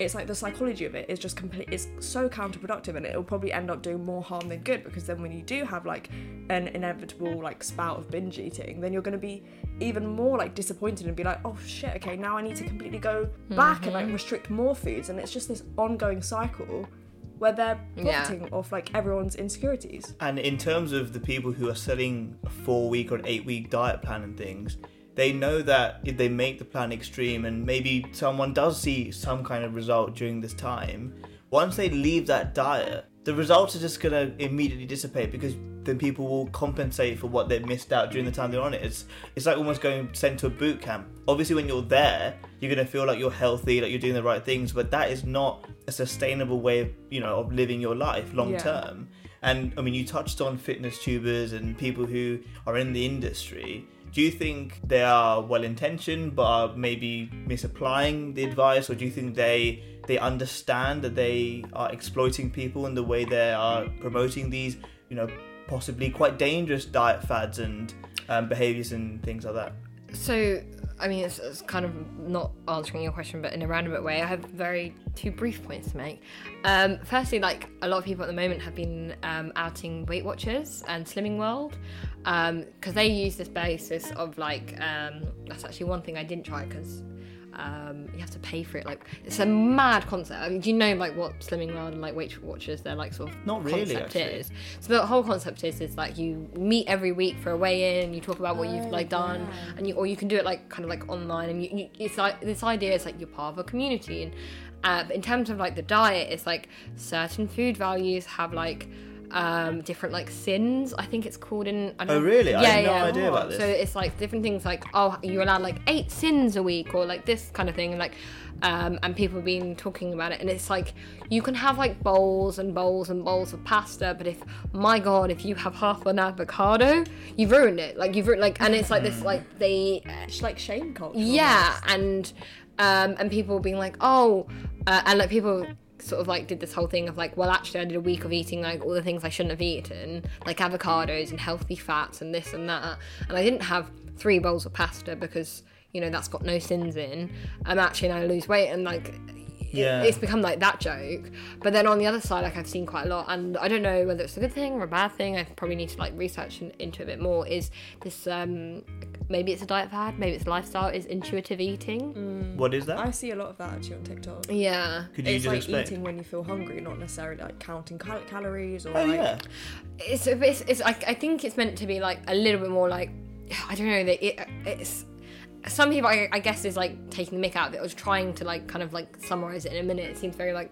It's like the psychology of it is just complete. It's so counterproductive, and it'll probably end up doing more harm than good. Because then, when you do have like an inevitable like spout of binge eating, then you're going to be even more like disappointed and be like, oh shit, okay, now I need to completely go back and like mm-hmm. restrict more foods, and it's just this ongoing cycle where they're Yeah. profiting off like everyone's insecurities. And in terms of the people who are selling a four week or an eight week diet plan and things, they know that if they make the plan extreme and maybe someone does see some kind of result during this time, once they leave that diet, the results are just gonna immediately dissipate because then people will compensate for what they missed out during the time they're on it. It's it's like almost going sent to a boot camp. Obviously, when you're there, you're gonna feel like you're healthy, like you're doing the right things, but that is not a sustainable way of you know of living your life long Yeah. term. And I mean, you touched on fitness tubers and people who are in the industry. Do you think they are well intentioned but are maybe misapplying the advice, or do you think they they understand that they are exploiting people in the way they are promoting these, you know, possibly quite dangerous diet fads and um, behaviors and things like that? So, I mean, it's, it's kind of not answering your question, but in a roundabout way, I have very two brief points to make. Um, firstly, like a lot of people at the moment have been um, outing Weight Watchers and Slimming World because they use this basis of like um, that's actually one thing I didn't try because. Um, you have to pay for it. Like it's a mad concept. I mean, do you know like what Slimming World and like Weight Watchers? They're like sort of Not really, concept actually. is. So the whole concept is is like you meet every week for a weigh in. You talk about what you've Oh, like done, yeah. and you or you can do it like kind of like online. And you, you it's like this idea is like you're part of a community. And uh, in terms of like the diet, it's like certain food values have like um different like sins i think it's called in I don't Oh, really? I yeah, had no yeah. idea about this. so it's like different things like oh you're allowed like eight sins a week or like this kind of thing and like um, and people have been talking about it and it's like you can have like bowls and bowls and bowls of pasta but if my god if you have half an avocado you've ruined it like you've ruined like and it's like this like they It's like shame culture. yeah and um and people being like oh uh, and like people sort of like did this whole thing of like well actually i did a week of eating like all the things i shouldn't have eaten like avocados and healthy fats and this and that. And i didn't have three bowls of pasta because you know that's got no sins in. I'm actually now lose weight and like Yeah. it's become like that joke. But then on the other side like i've seen quite a lot. And i don't know whether it's a good thing or a bad thing. I probably need to like research in, into it a bit more. Is this um maybe it's a diet fad maybe it's a lifestyle is intuitive eating mm. What is that? I see a lot of that actually on TikTok. yeah Could you It's just like explain? eating when you feel hungry, not necessarily like counting cal- calories or Oh like yeah. it's it's, it's I, I think it's meant to be like a little bit more like I don't know that it, it's some people I, I guess is like taking the mick out of it I was trying to like kind of like summarize it in a minute it seems very like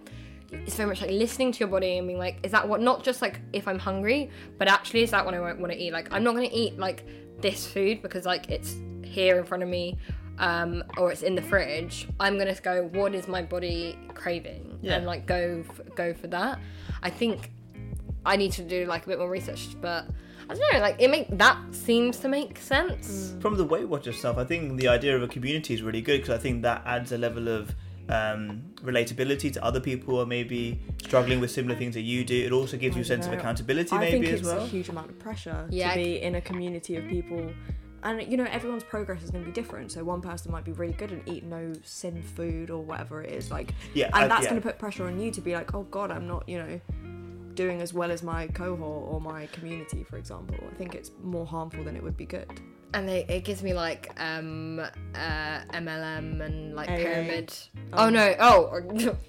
it's very much like listening to your body and being like is that what not just like if I'm hungry but actually is that what I want to eat like I'm not going to eat like this food because like it's here in front of me um, or it's in the fridge I'm to go what is my body craving Yeah. and like go f- go for that I think I need to do like a bit more research, but I don't know. Like it make that seems to make sense. From the Weight Watchers stuff, I think the idea of a community is really good because I think that adds a level of um, relatability to other people who are maybe struggling with similar things that you do. It also gives you a sense of accountability, I maybe think as it's well. a huge amount of pressure Yeah, to be in a community of people. And you know, everyone's progress is going to be different. So one person might be really good and eat no sin food or whatever it is, like, Yeah, and I- that's yeah. going to put pressure on you to be like, oh god, I'm not, you know, doing as well as my cohort or my community, for example. I think it's more harmful than it would be good. And they, it gives me like um uh MLM and like AA. pyramid. Oh. Oh, no! Oh,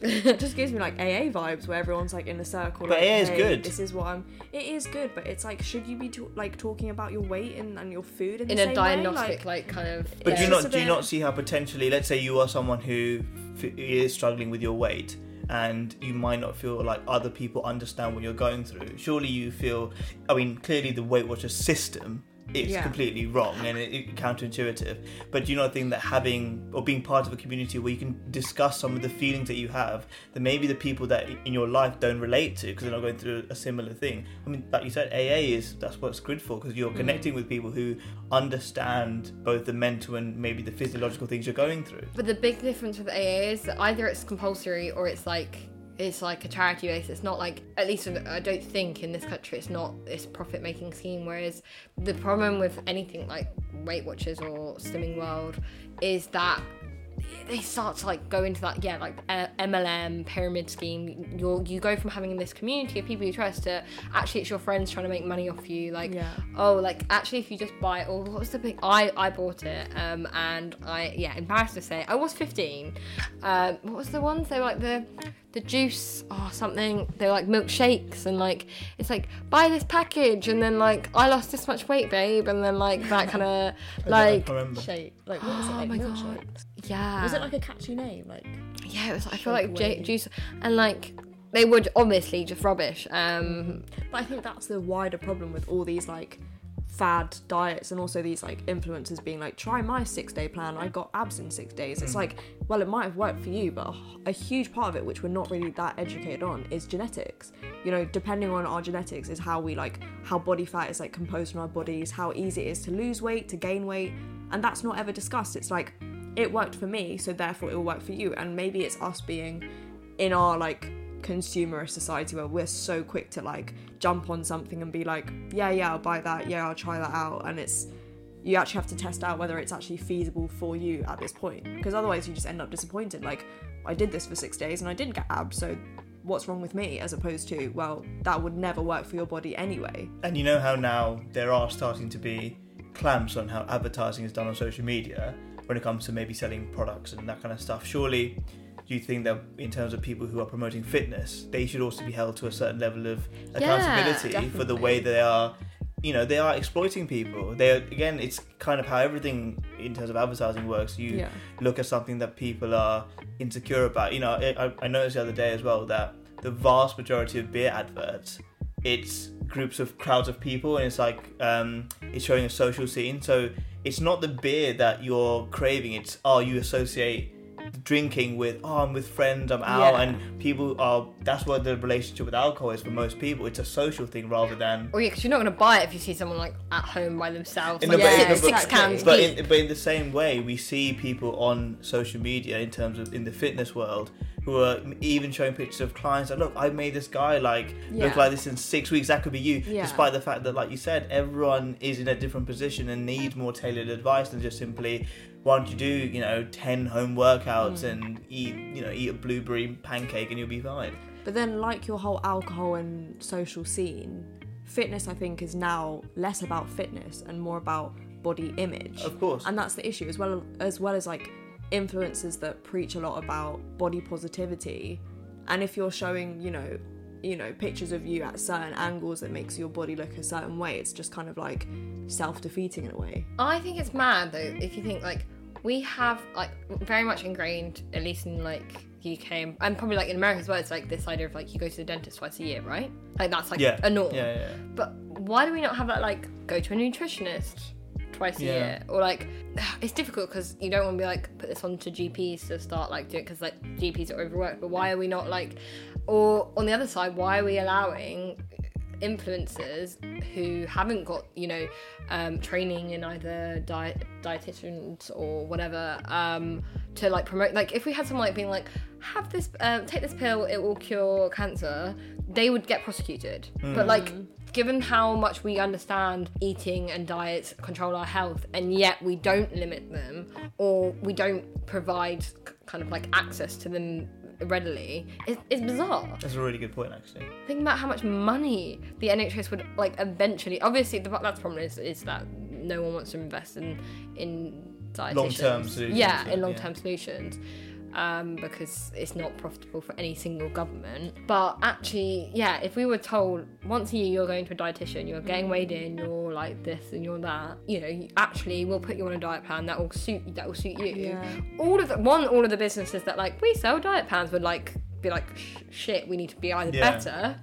It just gives me like AA vibes where everyone's like in a circle. But like, AA is "Hey, good." This is what I'm. It is good, but it's like, should you be ta- like talking about your weight and, and your food in, in the a same diagnostic way? Like, like, kind of. But Yeah. do you not do you not see how potentially, let's say you are someone who f- is struggling with your weight, and you might not feel like other people understand what you're going through. Surely you feel. I mean, clearly the Weight Watchers system is Yeah. completely wrong and it, it counterintuitive. But do you not think that having or being part of a community where you can discuss some of the feelings that you have that maybe the people that in your life don't relate to because they're not going through a similar thing. I mean, like you said, AA is that's what it's good for because you're mm. connecting with people who understand both the mental and maybe the physiological things you're going through. But the big difference with AA is that either it's compulsory or it's like it's like a charity race. It's not like at least I don't think in this country it's not this profit making scheme. Whereas the problem with anything like Weight Watchers or Slimming World is that they start to like go into that yeah like uh, MLM pyramid scheme. You you go from having this community of people you trust to actually it's your friends trying to make money off you. Like Yeah. oh like actually if you just buy oh what was the big I I bought it um and I yeah embarrassed to say I was 15 um what was the ones they were like the the juice or something they were like milkshakes and like it's like buy this package and then like I lost this much weight babe and then like that kind of like can't shake. Like what was it? oh Like my milkshake? god yeah Was it like a catchy name? Like yeah it was I feel like j- juice and like they would obviously just rubbish um But I think that's the wider problem with all these like fad diets and also these like influencers being like, try my six day plan. I got abs in six days. It's like, well, it might have worked for you, but a, a huge part of it, which we're not really that educated on, is genetics. You know, depending on our genetics, is how we like how body fat is like composed in our bodies, how easy it is to lose weight, to gain weight, and that's not ever discussed. It's like it worked for me, so therefore it will work for you, and maybe it's us being in our like consumerist society where we're so quick to like jump on something and be like, yeah, yeah, I'll buy that, yeah, I'll try that out, and it's you actually have to test out whether it's actually feasible for you at this point because otherwise you just end up disappointed. Like, I did this for six days and I didn't get abs, so what's wrong with me? As opposed to, well, that would never work for your body anyway. And you know how now there are starting to be clamps on how advertising is done on social media when it comes to maybe selling products and that kind of stuff. Surely you think that in terms of people who are promoting fitness, they should also be held to a certain level of accountability for the way they are. You know, they are exploiting people. They are, again, it's kind of how everything in terms of advertising works. You Yeah. look at something that people are insecure about. You know, I, I noticed the other day as well that the vast majority of beer adverts, it's groups of crowds of people, and it's like um, it's showing a social scene. So it's not the beer that you're craving. It's oh, you associate drinking with oh, I'm with friends, I'm out, Yeah. and people are. That's what the relationship with alcohol is for most people. It's a social thing rather than. Well, yeah, because you're not going to buy it if you see someone like at home by themselves, In like the- Yeah, six, but- six cans But in, but in the same way, we see people on social media in terms of in the fitness world who are even showing pictures of clients that look, I made this guy like look like this in six weeks. That could be you, Yeah. despite the fact that, like you said, everyone is in a different position and needs more tailored advice than just simply why don't you do you know ten home workouts Mm. and eat you know eat a blueberry pancake and you'll be fine. But then, like your whole alcohol and social scene, fitness I think is now less about fitness and more about body image. Of course. And that's the issue as well as well as like influencers that preach a lot about body positivity. And if you're showing, you know, you know, pictures of you at certain angles that makes your body look a certain way, it's just kind of like self-defeating in a way. I think it's mad though if you think like we have like very much ingrained, at least in like UK and- and probably like in America as well. It's like this idea of like you go to the dentist twice a year, right? Like that's like yeah. a norm. Yeah, yeah. But why do we not have that like go to a nutritionist twice a Yeah. year or like it's difficult because you don't want to be like put this on to GPs to start like doing because like GPs are overworked. But why are we not like or on the other side, why are we allowing influencers who haven't got you know um, training in either diet dietitians or whatever um, to like promote like if we had someone like being like have this um, take this pill it will cure cancer they would get prosecuted but like given how much we understand eating and diets control our health and yet we don't limit them or we don't provide kind of like access to them readily it's, it's bizarre That's a really good point, actually. Think about how much money the NHS would like eventually. Obviously, the, that's the problem is, is that no one wants to invest in in dietitians. Long-term solutions, Yeah, yeah, in long term solutions. Um, because it's not profitable for any single government. But actually, yeah, if we were told once a year you're going to a dietitian, you're getting weighed in, you're like this and you're that, you know, actually we'll put you on a diet plan that will suit that will suit you Yeah. all of the one all of the businesses that like we sell diet plans would like be like shit we need to be either Yeah. better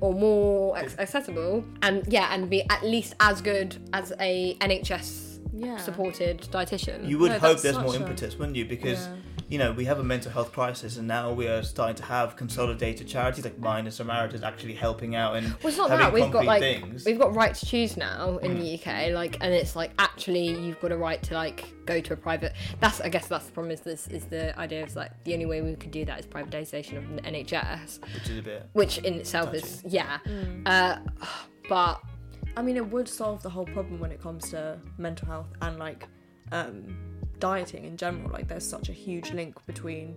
or more accessible and yeah and be at least as good as a nhs Yeah. supported dietitian You would No, hope there's more such a- impetus, wouldn't you? Because Yeah. You know we have a mental health crisis, and now we are starting to have consolidated charities like Mind and Samaritan actually helping out and well, it's not having that we've got concrete like things. Mm. we've got right to choose now in the UK, like, and it's like actually you've got a right to like go to a private. That's I guess that's the problem is this is the idea of like the only way we could do that is privatization of the NHS, which is a bit. which in itself is yeah, uh, but I mean, it would solve the whole problem when it comes to mental health and like um, dieting in general. Like, there's such a huge link between,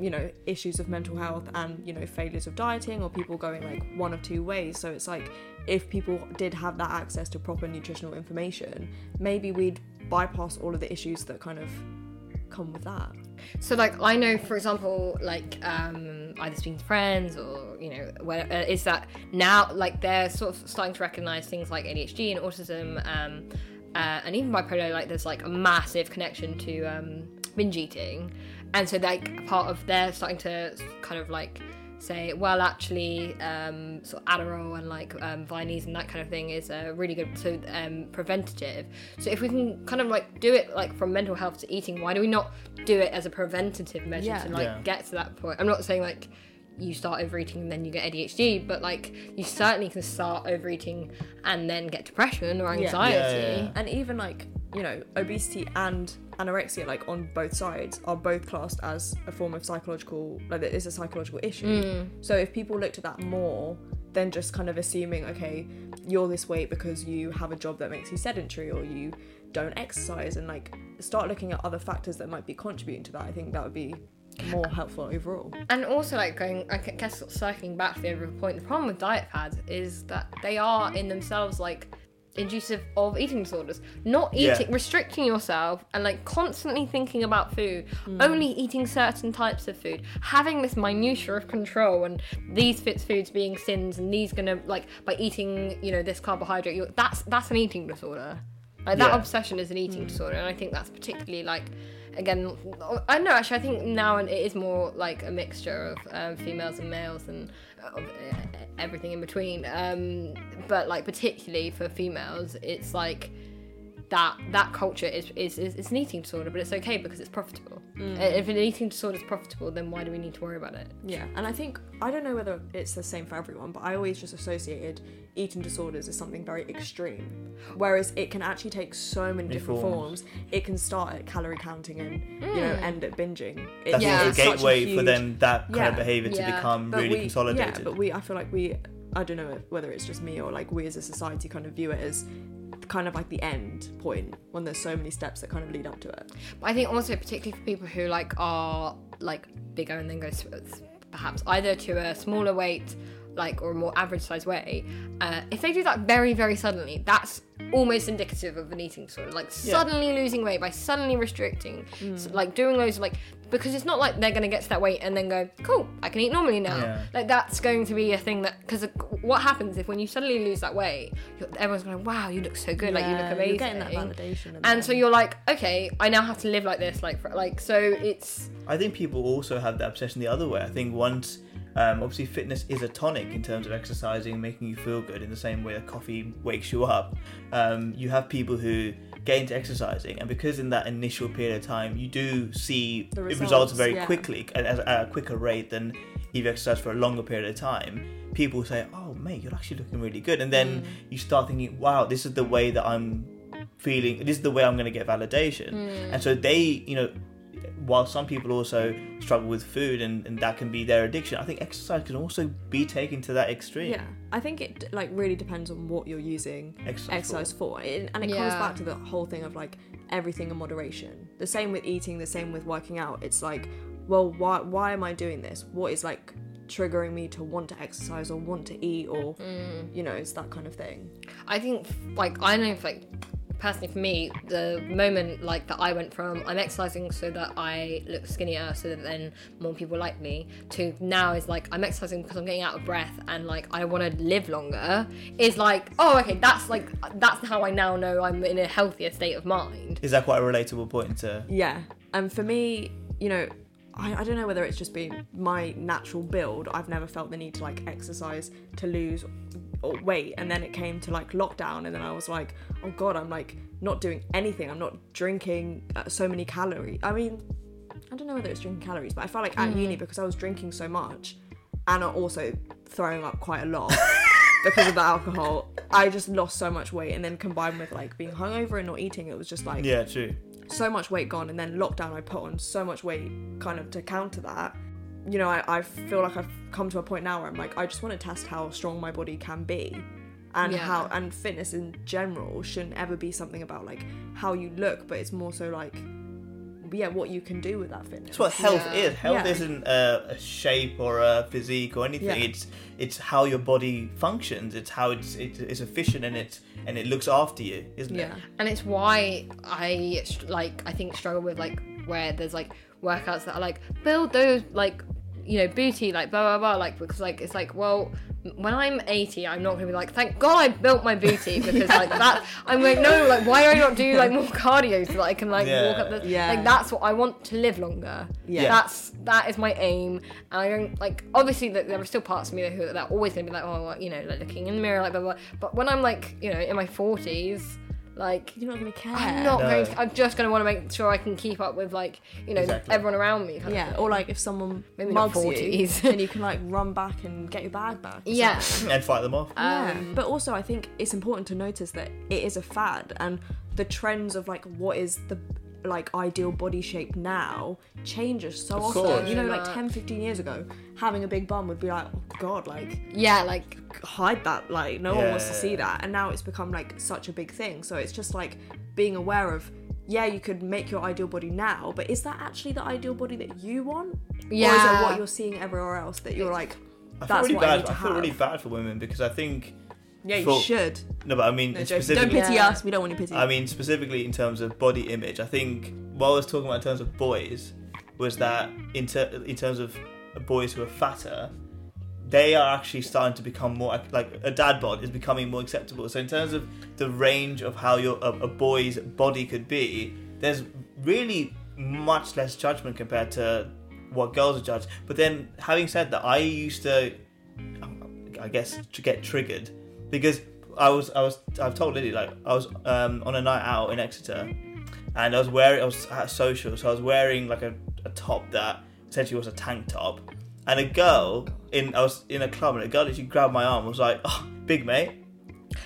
you know, issues of mental health and you know failures of dieting or people going like one of two ways. So it's like if people did have that access to proper nutritional information, maybe we'd bypass all of the issues that kind of come with that. So like I know, for example, like um, either speaking to friends or you know, where, uh, is that now like they're sort of starting to recognize things like ADHD and autism, um, uh, and even bipolar. Like there's like a massive connection to um, binge eating, and so like part of they're starting to kind of like say, well, actually, um, sort of Adderall and like um, Vyvanse and that kind of thing is uh, really good, so um, preventative. So if we can kind of like do it like from mental health to eating, why do we not do it as a preventative measure Yeah. to like Yeah. get to that point? I'm not saying like you start overeating and then you get ADHD, but like you certainly can start overeating and then get depression or anxiety. Yeah, yeah, yeah. and even like you know, obesity and anorexia, like on both sides, are both classed as a form of psychological, like it is a psychological issue. Mm. So if people looked at that more than just kind of assuming, okay, you're this weight because you have a job that makes you sedentary or you don't exercise, and like start looking at other factors that might be contributing to that, I think that would be more helpful overall. And also, like going, I guess, circling back to the overall point, the problem with diet fads is that they are in themselves like inducive of eating disorders. Not Yeah. eating, restricting yourself, and like constantly thinking about food, hmm. only eating certain types of food, having this minutia of control, and these fits foods being sins, and these gonna like by eating, you know, this carbohydrate. You're, that's that's an eating disorder. Like that Yeah. obsession is an eating disorder, and I think that's particularly like again i know actually i think now it is more like a mixture of um, females and males and uh, everything in between um, but like particularly for females it's like that that culture is, is, is it's an eating disorder but it's okay because it's profitable Mm. If an eating disorder is profitable then why do we need to worry about it Yeah, and I think I don't know whether it's the same for everyone, but I always just associated eating disorders as something very extreme. Whereas it can actually take so many different Forms. forms. It can start at calorie counting and you know end at binging. It- That's Yeah. also a it's such a gateway for huge- them that kind Yeah. of behavior to Yeah. become but really we- consolidated. Yeah, but we I feel like we I don't know whether it's just me or like we as a society kind of view it as kind of like the end point when there's so many steps that kind of lead up to it. But I think also particularly for people who like are like bigger and then go perhaps either to a smaller weight like or a more average size weight uh, if they do that very very suddenly that's almost indicative of an eating disorder. Like suddenly losing weight by suddenly restricting so, like doing of like because it's not like they're going to get to that weight and then go cool i can eat normally now Yeah. like that's going to be a thing that because what happens if when you suddenly lose that weight you're, everyone's going wow you look so good like you look amazing You're getting that validation. And, and so you're like okay i now have to live like this like for, like so it's I think people also have that obsession the other way. I think once, um, obviously, fitness is a tonic in terms of exercising, making you feel good in the same way that coffee wakes you up. Um, you have people who get into exercising, and because in that initial period of time, you do see The it results results, very yeah. quickly at, at a quicker rate than if you exercise for a longer period of time. People say, "Oh, mate, you're actually looking really good," and then mm. you start thinking, "Wow, this is the way that I'm feeling. This is the way I'm going to get validation." Mm. And so they, you know, while some people also struggle with food and, and that can be their addiction, I think exercise can also be taken to that extreme. Yeah, I think it like really depends on what you're using Exercise exercise for, It- and it comes back to the whole thing of like everything in moderation. The same with eating, the same with working out. It's like, well, why why am I doing this? What is like triggering me to want to exercise or want to eat or mm. you know, it's that kind of thing. I think like I don't know like personally for me the moment like that I went from I'm exercising so that I look skinnier so that then more people like me to now is like I'm exercising because I'm getting out of breath and like I want to live longer is like oh okay that's like that's how I now know I'm in a healthier state of mind Is that quite a relatable point to? Yeah, and for me, you know, I, I don't know whether it's just been my natural build. I've never felt the need to like exercise to lose or weight, and then it came to like lockdown, and then I was like, oh god, I'm like not doing anything. I'm not drinking uh, so many calories. I mean, I don't know whether it's drinking calories, but I felt like at uni because I was drinking so much, and also throwing up quite a lot. Because of the alcohol, I just lost so much weight, and then combined with like being hungover and not eating, it was just like Yeah, true. so much weight gone and then lockdown I put on so much weight kind of to counter that you know I, I feel like I've come to a point now where I'm like I just want to test how strong my body can be and Yeah. how and fitness in general shouldn't ever be something about like how you look but it's more so like yeah what you can do with that fitness That's what health Yeah. is. Health Yeah. isn't a, a shape or a physique or anything. Yeah. It's it's how your body functions. It's how it's it's, it's efficient and it's and it looks after you, isn't it yeah and it's why I like I think struggle with like where there's like workouts that are like build those like you know booty like blah blah blah like because like it's like well when I'm 80 I'm not gonna be like thank God I built my booty because like that I'm like no like why do I not do like more cardio so that I can like walk up the Yeah. like that's what I want to live longer Yeah. that's that is my aim and I don't like obviously that there are still parts of me who that are always gonna be like oh well, you know like looking in the mirror like blah blah but when I'm like you know in my 40s Like You're not gonna care. I'm not No. going. To, I'm just going to want to make sure I can keep up with like you know Exactly. everyone around me. Kind Yeah, Of or like if someone Maybe not mugs you, 40s. then you can like run back and get your bag back. yeah. and fight them off. Yeah, Um, but also I think it's important to notice that it is a fad and the trends of like what is the like ideal body shape now changes so Of often. course. You know, like Yeah. 10, 15 years ago, having a big bum would be like, oh god, like Yeah, like hide that. Like no one wants to see that. And now it's become like such a big thing. So it's just like being aware of yeah, you could make your ideal body now, but is that actually the ideal body that you want? Yeah. Or is it Yeah. what you're seeing everywhere else that you're like, I feel that's really what I bad. need to I feel have? really bad for women because I think yeah, you for- should. no, but I mean No, joking. Don't specifically. pity Yeah. us. We don't want your pity. I mean specifically in terms of body image. I think what I was talking about in terms of boys was that in, ter- in terms of boys who are fatter, they are actually starting to become more like a dad bod is becoming more acceptable. So in terms of the range of how your a, a boy's body could be, there's really much less judgment compared to what girls are judged. But then having said that, I used to, I guess, to get triggered because I was I was I've told Lily like I was um, on a night out in Exeter and I was wearing I was at a social so I was wearing like a, a top that essentially was a tank top. And a girl in I was in a club and a girl literally grabbed my arm and was like oh big mate.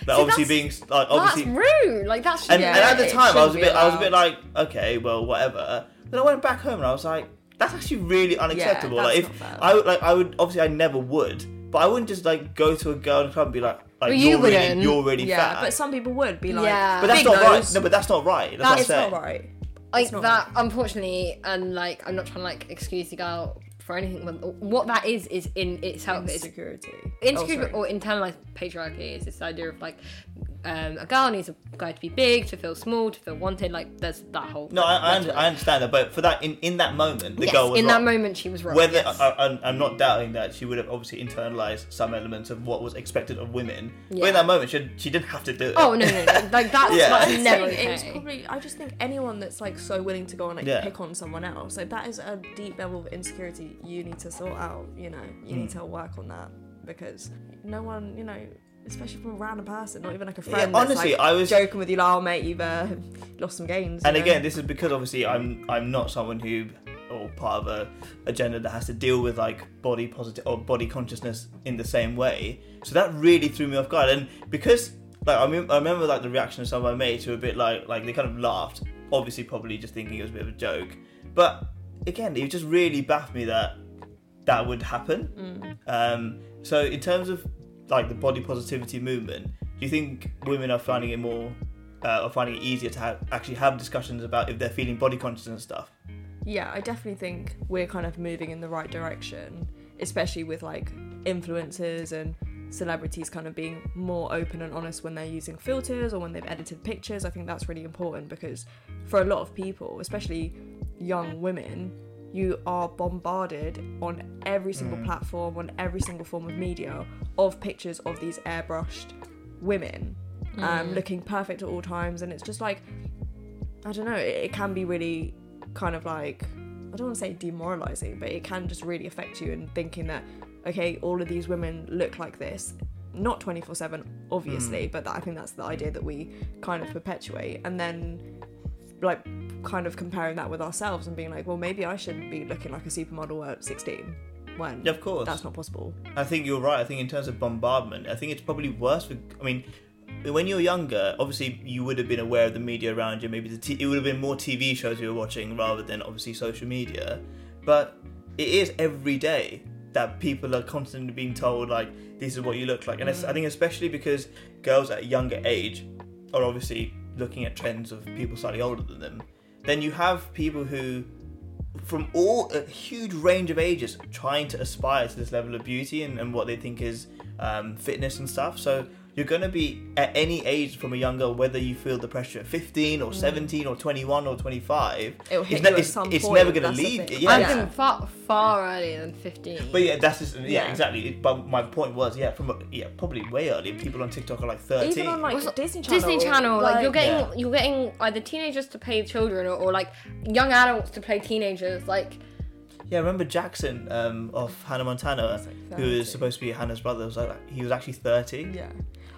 Like See, obviously being like obviously that's rude. Like that's and, Yeah, and at the time I was a bit I was a bit like okay well whatever. Then I went back home and I was like that's actually really unacceptable. That's like if. I would like I would obviously I never would but I wouldn't just like go to a girl in the club and be like like Well, you you're really wouldn't. you're really yeah, fat but some people would be like, Yeah. but that's big not right no but that's not right that's, That's what I'm not right. like It's not that unfortunately and like i'm not trying to like excuse the girl for anything but what that is is in itself is Insecurity. insecurity Oh, or internalized patriarchy is this idea of like um, a girl needs a guy to be big to feel small to feel wanted like there's that whole no I, I, under, I understand that but for that in, in that moment the yes, girl was in right. that moment she was right whether yes. I, I, I'm not doubting that she would have obviously internalized some elements of what was expected of women but in that moment she, she didn't have to do it oh no no no like that's, Yeah. that's never saying it's okay probably. I just think anyone that's like so willing to go and like Yeah. pick on someone else, like that is a deep level of insecurity you need to sort out. You know, you Hmm. need to work on that because no one, you know, especially from a random person, not even like a friend. that's, honestly, like, I was joking with you, like, oh mate, you've uh, lost some gains. and know? again this is because obviously i'm i'm not someone who or part of a agenda that has to deal with like body positive or body consciousness in the same way so that really threw me off guard and because like i, mem- I remember like the reaction of some of my mates who were a bit like like they kind of laughed obviously probably just thinking it was a bit of a joke but again it just really baffled me that that would happen um so in terms of like the body positivity movement do you think women are finding it more uh, are finding it easier to have, actually have discussions about if they're feeling body conscious and stuff. yeah, I definitely think we're kind of moving in the right direction, especially with like influencers and celebrities kind of being more open and honest when they're using filters or when they've edited pictures. I think that's really important because for a lot of people, especially young women, you are bombarded on every single mm. platform, on every single form of media, of pictures of these airbrushed women um, mm. looking perfect at all times. And it's just like, I don't know, it, it can be really kind of like I don't want to say demoralizing, but it can just really affect you in thinking that okay, all of these women look like this. Not 24 7, obviously, mm. but that, I think that's the idea that we kind of perpetuate. And then, like, kind of comparing that with ourselves and being like, well, maybe I shouldn't be looking like a supermodel at 16 when Yeah, of course. that's not possible. I think you're right. I think in terms of bombardment, I think it's probably worse for. I mean, when you're younger, obviously you would have been aware of the media around you. Maybe the t- it would have been more TV shows you were watching rather than obviously social media. But it is every day that people are constantly being told like this is what you look like, and it's, I think especially because girls at a younger age are obviously looking at trends of people slightly older than them. Then you have people who from all a huge range of ages trying to aspire to this level of beauty and, and what they think is um, fitness and stuff. So you're going to be at any age from a younger, whether you feel the pressure at 15 or 17 or 21 or 25, Mm. It'll hit it's, you ne- at it's, some it's point, never going to leave. thing. Yeah, I've Yeah. been far far earlier than 15 But yeah, that's just yeah, Yeah. exactly. But my point was yeah, from a, yeah, probably way earlier. People on TikTok are like 13. Even on like Also, Disney Channel. Disney Channel, like, you're getting Yeah. you're getting either teenagers to play children or, or like young adults to play teenagers. Like Yeah, remember Jackson um, of Hannah Montana, He's like who was supposed to be Hannah's brother. Was like he was actually thirty. Yeah.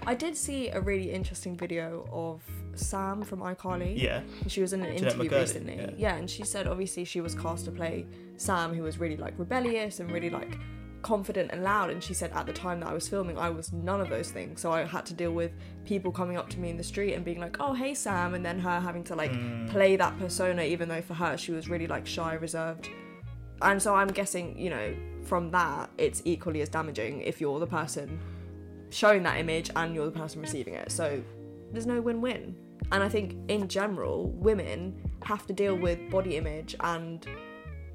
I did see a really interesting video of Sam from iCarly. Yeah, She was in an Jennette interview McCurdy, recently. yeah. Yeah. and she said obviously she was cast to play Sam, who was really like rebellious and really like confident and loud. And she said at the time that I was filming, I was none of those things. So I had to deal with people coming up to me in the street and being like, "Oh, hey Sam," and then her having to like Mm. play that persona, even though for her she was really like shy, reserved. And so I'm guessing, you know, from that, it's equally as damaging if you're the person showing that image and you're the person receiving it. So there's no win win. And I think in general, women have to deal with body image and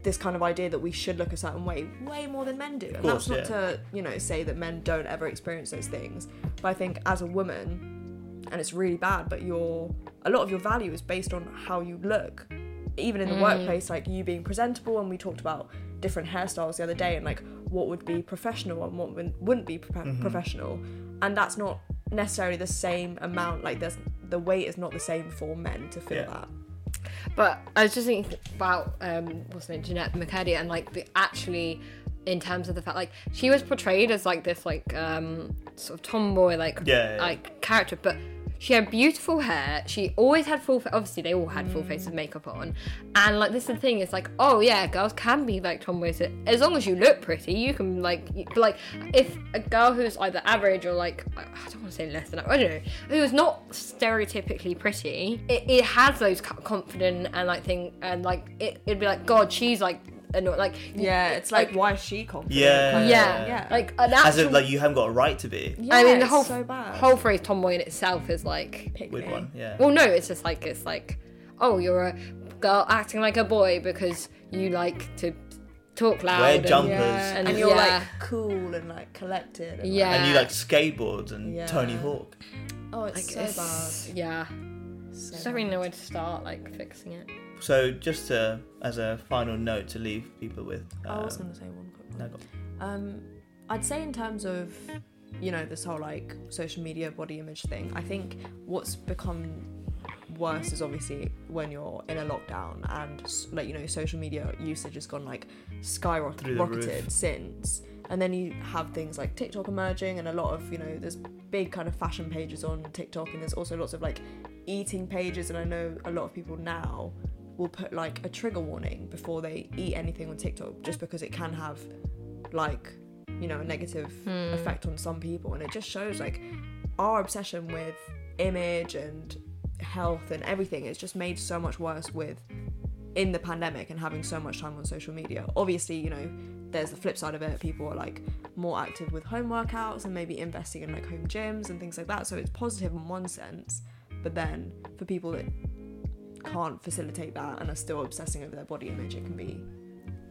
this kind of idea that we should look a certain way way more than men do. And course, that's not yeah. to, you know, say that men don't ever experience those things. But I think as a woman, and it's really bad, but your a lot of your value is based on how you look. Even in the mm. workplace, like you being presentable, and we talked about different hairstyles the other day, and like what would be professional and what wouldn't- wouldn't be pro- professional, and that's not necessarily the same amount. Like there's the weight is not the same for men to feel Yeah. that. But I was just thinking about um, what's her name, Jennette McCurdy, and like the actually in terms of the fact like she was portrayed as like this like um sort of tomboy like Yeah, yeah. like character, but she had beautiful hair. She always had full. Fa- obviously, they all had full mm. face of makeup on, and like this is the thing. It's like, oh yeah, girls can be like tomboys as long as you look pretty. You can like, y- but like if a girl who's either average or like I I don't want to say less than I don't know, who is not stereotypically pretty, it, it has those confident and like thing and like it, it'd be like God, she's like anno- like Yeah, it's like, why is she confident? Yeah. Yeah, yeah. like an as actual. if like you haven't got a right to be. yeah, I mean, the whole so bad. whole phrase tomboy in itself is like Weird one, yeah. Well, no, it's just like it's like, oh, you're a girl acting like a boy because you like to talk loud. Wear and- jumpers. Yeah, and, And you're yeah. like cool and like collected. And, Yeah. Like, And you like skateboards and Yeah. Tony Hawk. oh, it's Like, so it's- Yeah, bad. So just don't really know where to start like fixing it. So just to, as a final note to leave people with. I was um, gonna say one quick one. no. Um, I'd say in terms of, you know, this whole like social media body image thing. I think what's become worse is obviously when you're in a lockdown and like you know social media usage has gone like Through the roof. skyrocketed since. And then you have things like TikTok emerging, and a lot of you know there's big kind of fashion pages on TikTok, and there's also lots of like eating pages, and I know a lot of people now will put like a trigger warning before they eat anything on TikTok just because it can have like you know a negative hmm. effect on some people. And it just shows like our obsession with image and health and everything is just made so much worse with in the pandemic and having so much time on social media. Obviously you know there's the flip side of it. People are like more active with home workouts and maybe investing in like home gyms and things like that. So it's positive in one sense but then for people that can't facilitate that and are still obsessing over their body image it can be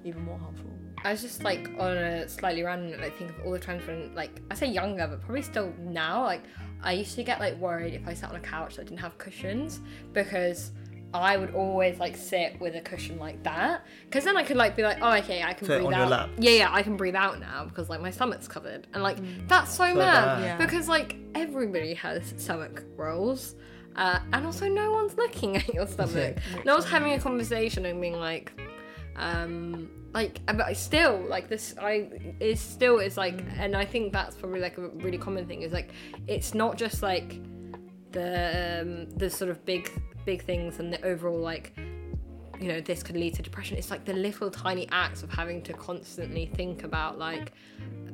even more harmful I was just like on a slightly random note, like think of all the times when like I say younger, but probably still now. Like I used to get like worried if I sat on a couch that didn't have cushions because I would always like sit with a cushion like that because then I could like be like, oh okay, I can Sit breathe on out. your lap. Yeah, yeah, I can breathe out now because like my stomach's covered and like mm. that's so, So mad bad. Yeah. because like everybody has stomach rolls. Uh, and also, no one's looking at your stomach. no one's having a conversation and being like, um like but I still like this i is still is like and i think that's probably like a really common thing is like it's not just like the um, the sort of big big things and the overall like you know this could lead to depression it's like the little tiny acts of having to constantly think about like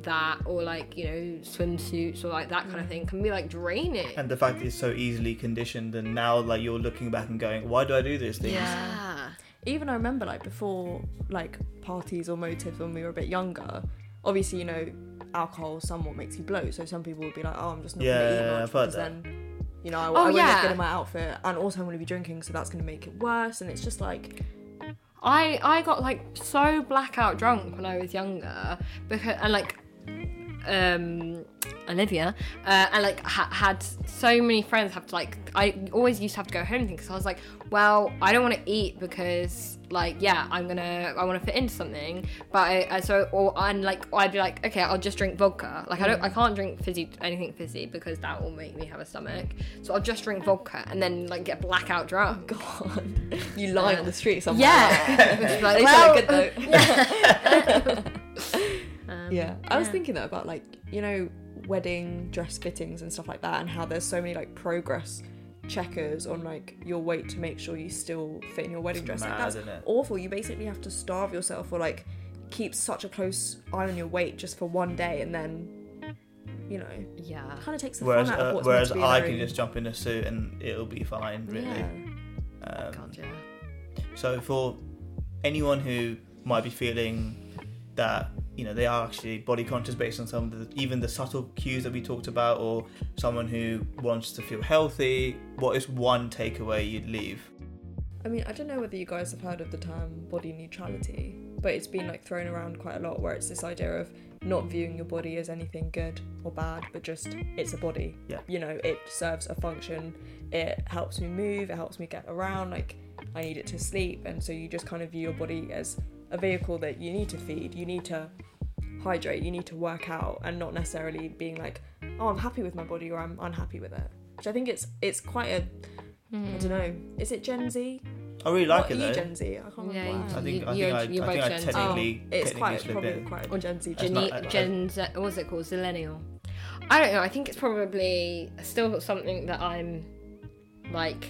that or like you know swimsuits or like that kind of mm. thing can be like draining And the fact that it's so easily conditioned, and now like you're looking back and going, why do I do these things? yeah even I remember like before like parties or motives when we were a bit younger. Obviously, you know, alcohol somewhat makes you bloat, so some people would be like, "Oh, I'm just not Yeah, gonna eat yeah, much because that. then, you know, I, Oh, I won't yeah. look good in my outfit, and also I'm gonna be drinking, so that's gonna make it worse." And it's just like, I I got like so blackout drunk when I was younger because and like um, Olivia, uh, and like ha- had so many friends have to like. I always used to have to go home because I was like, well, I don't want to eat because like yeah, I'm gonna I want to fit into something, but I, I so or and like I'd be like okay, I'll just drink vodka. Like I don't I can't drink fizzy anything fizzy because that will make me have a stomach. So I'll just drink vodka and then like get blackout drunk. God, you lie on the street somewhere. Yeah, like, well, good though. um, Yeah, I was thinking that about like you know wedding dress fittings and stuff like that, and how there's so many like progress checkers on like your weight to make sure you still fit in your wedding It's dress. Like, that's isn't it? awful. You basically have to starve yourself or like keep such a close eye on your weight just for one day, and then you know yeah. kind of takes the Whereas, fun out of uh, what's whereas meant to be I very- can just jump in a suit and it'll be fine, really. yeah. Um, God, yeah. So for anyone who might be feeling that you know they are actually body conscious based on some of the even the subtle cues that we talked about, or someone who wants to feel healthy, what is one takeaway you'd leave? I mean, I don't know whether you guys have heard of the term body neutrality, but it's been like thrown around quite a lot where it's this idea of not viewing your body as anything good or bad, but just it's a body. Yeah. You know, it serves a function, it helps me move, it helps me get around, like I need it to sleep, and so you just kind of view your body as a vehicle that you need to feed, you need to hydrate, you need to work out, and not necessarily being like, oh, I'm happy with my body or I'm unhappy with it. Which I think it's it's quite a I don't know. Is it Gen Z? I really like what it are you though. Gen Z? I can't Yeah, remember. you- I think I You're- think I, you're I think both I Gen Z. technically oh, it's technically quite probably in. quite Or Gen Z. That's Gen, not- I- I- Gen Z, what's it called? Zillennial. I don't know. I think it's probably still something that I'm like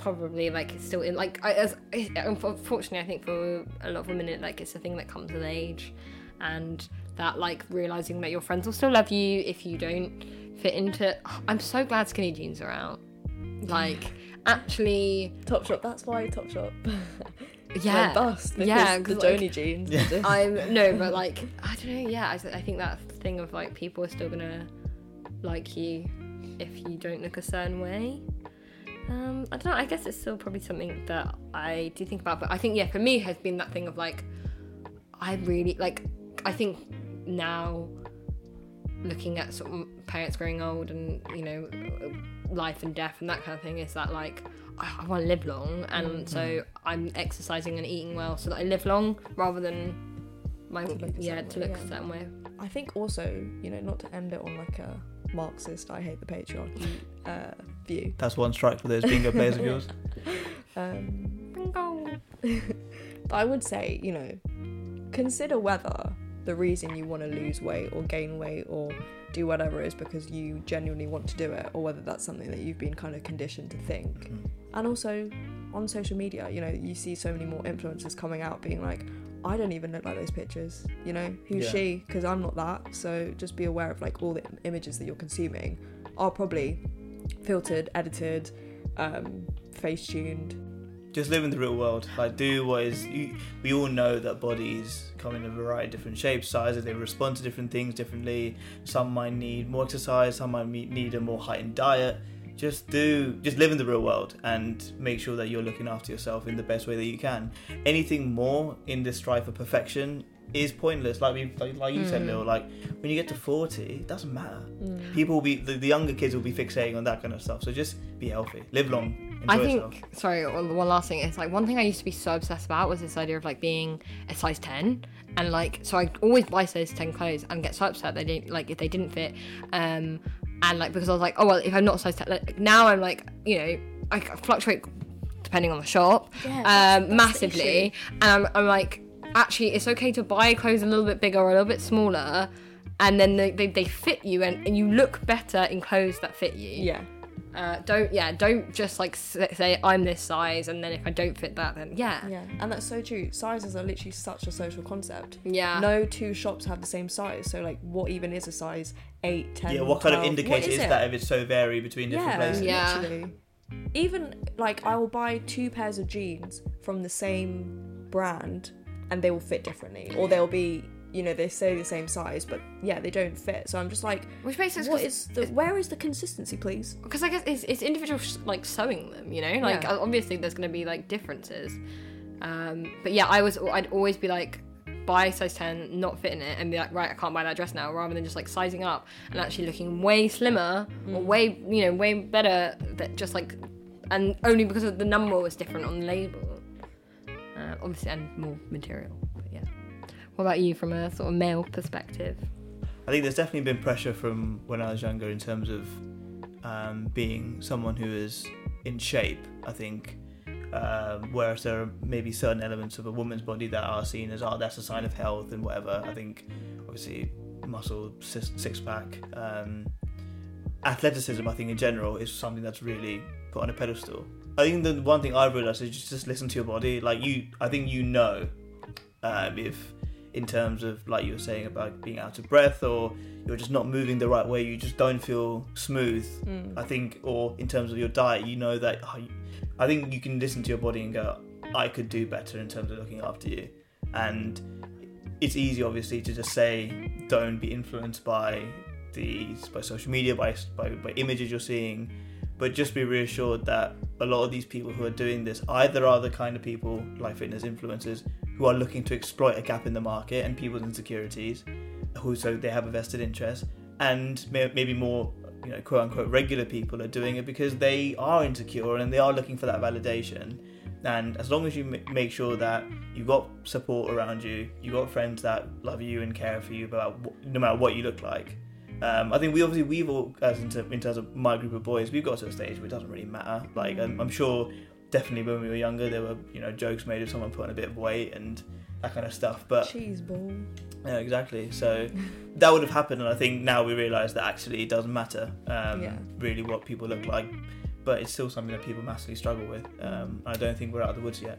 probably like it's still in like I, as unfortunately I think for a lot of women it like it's a thing that comes with age and that like realizing that your friends will still love you if you don't fit into I'm so glad skinny jeans are out like actually Top Shop. That's why Top Shop. yeah bust because yeah, the 'cause, like, Joni jeans. Yeah. I'm no, but like I don't know. Yeah, I, th- I think that thing of like people are still gonna like you if you don't look a certain way. Um, I don't know. I guess it's still probably something that I do think about, but I think yeah, for me has been that thing of like I really like. I think now looking at sort of parents growing old and you know life and death and that kind of thing is that like I, want to live long and so I'm exercising and eating well so that I live long rather than my yeah to look yeah. a certain way. I think also, you know, not to end it on like a Marxist, I hate the patriarchy uh, view. That's one strike for those bingo players of yours. Um, Bingo. but I would say, you know, consider whether the reason you want to lose weight or gain weight or do whatever is because you genuinely want to do it or whether that's something that you've been kind of conditioned to think. Mm. And also on social media, you know, you see so many more influencers coming out being like, I don't even look like those pictures, you know, who's Yeah. she? Because I'm not that. So just be aware of like all the images that you're consuming are probably filtered, edited, um, face tuned. just live in the real world. Like, do what is. You, we all know that bodies come in a variety of different shapes, sizes. They respond to different things differently. Some might need more exercise. Some might need a more heightened diet. Just do. Just live in the real world and make sure that you're looking after yourself in the best way that you can. Anything more in this strive for perfection is pointless. Like we, like, like you said, Mm. Lil. Like when you get to forty, it doesn't matter. People will be the, the younger kids will be fixating on that kind of stuff. So just be healthy, live long, enjoy I think yourself. sorry, one one last thing. It's like one thing I used to be so obsessed about was this idea of like being a size ten, and like so I always buy size ten clothes and get so upset they didn't like if they didn't fit, um, and like because I was like oh well if I'm not size ten, like, now I'm like you know I fluctuate depending on the shop, Yeah, that's- um, that's the massively, and I'm, I'm like actually it's okay to buy clothes a little bit bigger or a little bit smaller. And then they, they, they fit you and, and you look better in clothes that fit you Yeah. uh, don't yeah don't just like say i'm this size and then if i don't fit that then yeah Yeah, and that's so true. Sizes are literally such a social concept. yeah No two shops have the same size, so like, what even is a size 8, 10, Yeah, what kind of indicator is, it? that if it's so varied between different Yeah, places? Yeah. literally. Even like, I will buy two pairs of jeans from the same brand, and they will fit differently, or they'll be, you know, they say the same size, but yeah, they don't fit. So I'm just like, which makes sense what is the? Where is the consistency, please? because i guess it's, it's individual sh- like sewing them you know like Yeah. obviously there's going to be like differences um but yeah i was i'd always be like buy size 10, not fit in it, and be like, right, I can't buy that dress now, rather than just like sizing up and actually looking way slimmer or way, you know, way better. That just like, and only because of the number was different on the label. Obviously, and more material. But yeah. What about you from a sort of male perspective? I think there's definitely been pressure from when I was younger in terms of um, being someone who is in shape. I think, um, whereas there are maybe certain elements of a woman's body that are seen as, oh, that's a sign of health and whatever. I think, obviously, muscle, six, six pack, um, athleticism, I think in general, is something that's really put on a pedestal. I think the one thing I've realized is just, just listen to your body. Like you, I think you know um, if in terms of like you were saying about being out of breath or you're just not moving the right way you just don't feel smooth i think or in terms of your diet you know that oh, i think you can listen to your body and go i could do better in terms of looking after you. And it's easy obviously to just say don't be influenced by these by social media by, by by images you're seeing but just be reassured that a lot of these people who are doing this either are the kind of people like fitness influencers who are looking to exploit a gap in the market and people's insecurities, who so they have a vested interest, and may, maybe more, you know, quote unquote regular people are doing it because they are insecure and they are looking for that validation. And as long as you m- make sure that you've got support around you, you've got friends that love you and care for you about wh- no matter what you look like. Um, I think we obviously we've all, as in, ter- in terms of my group of boys, we've got to a stage where it doesn't really matter. Like I'm, I'm sure definitely when we were younger there were you know jokes made of someone putting a bit of weight and that kind of stuff but Cheese ball. yeah exactly so that would have happened and i think now we realize that actually it doesn't matter um, Yeah. really what people look like but it's still something that people massively struggle with um, i don't think we're out of the woods yet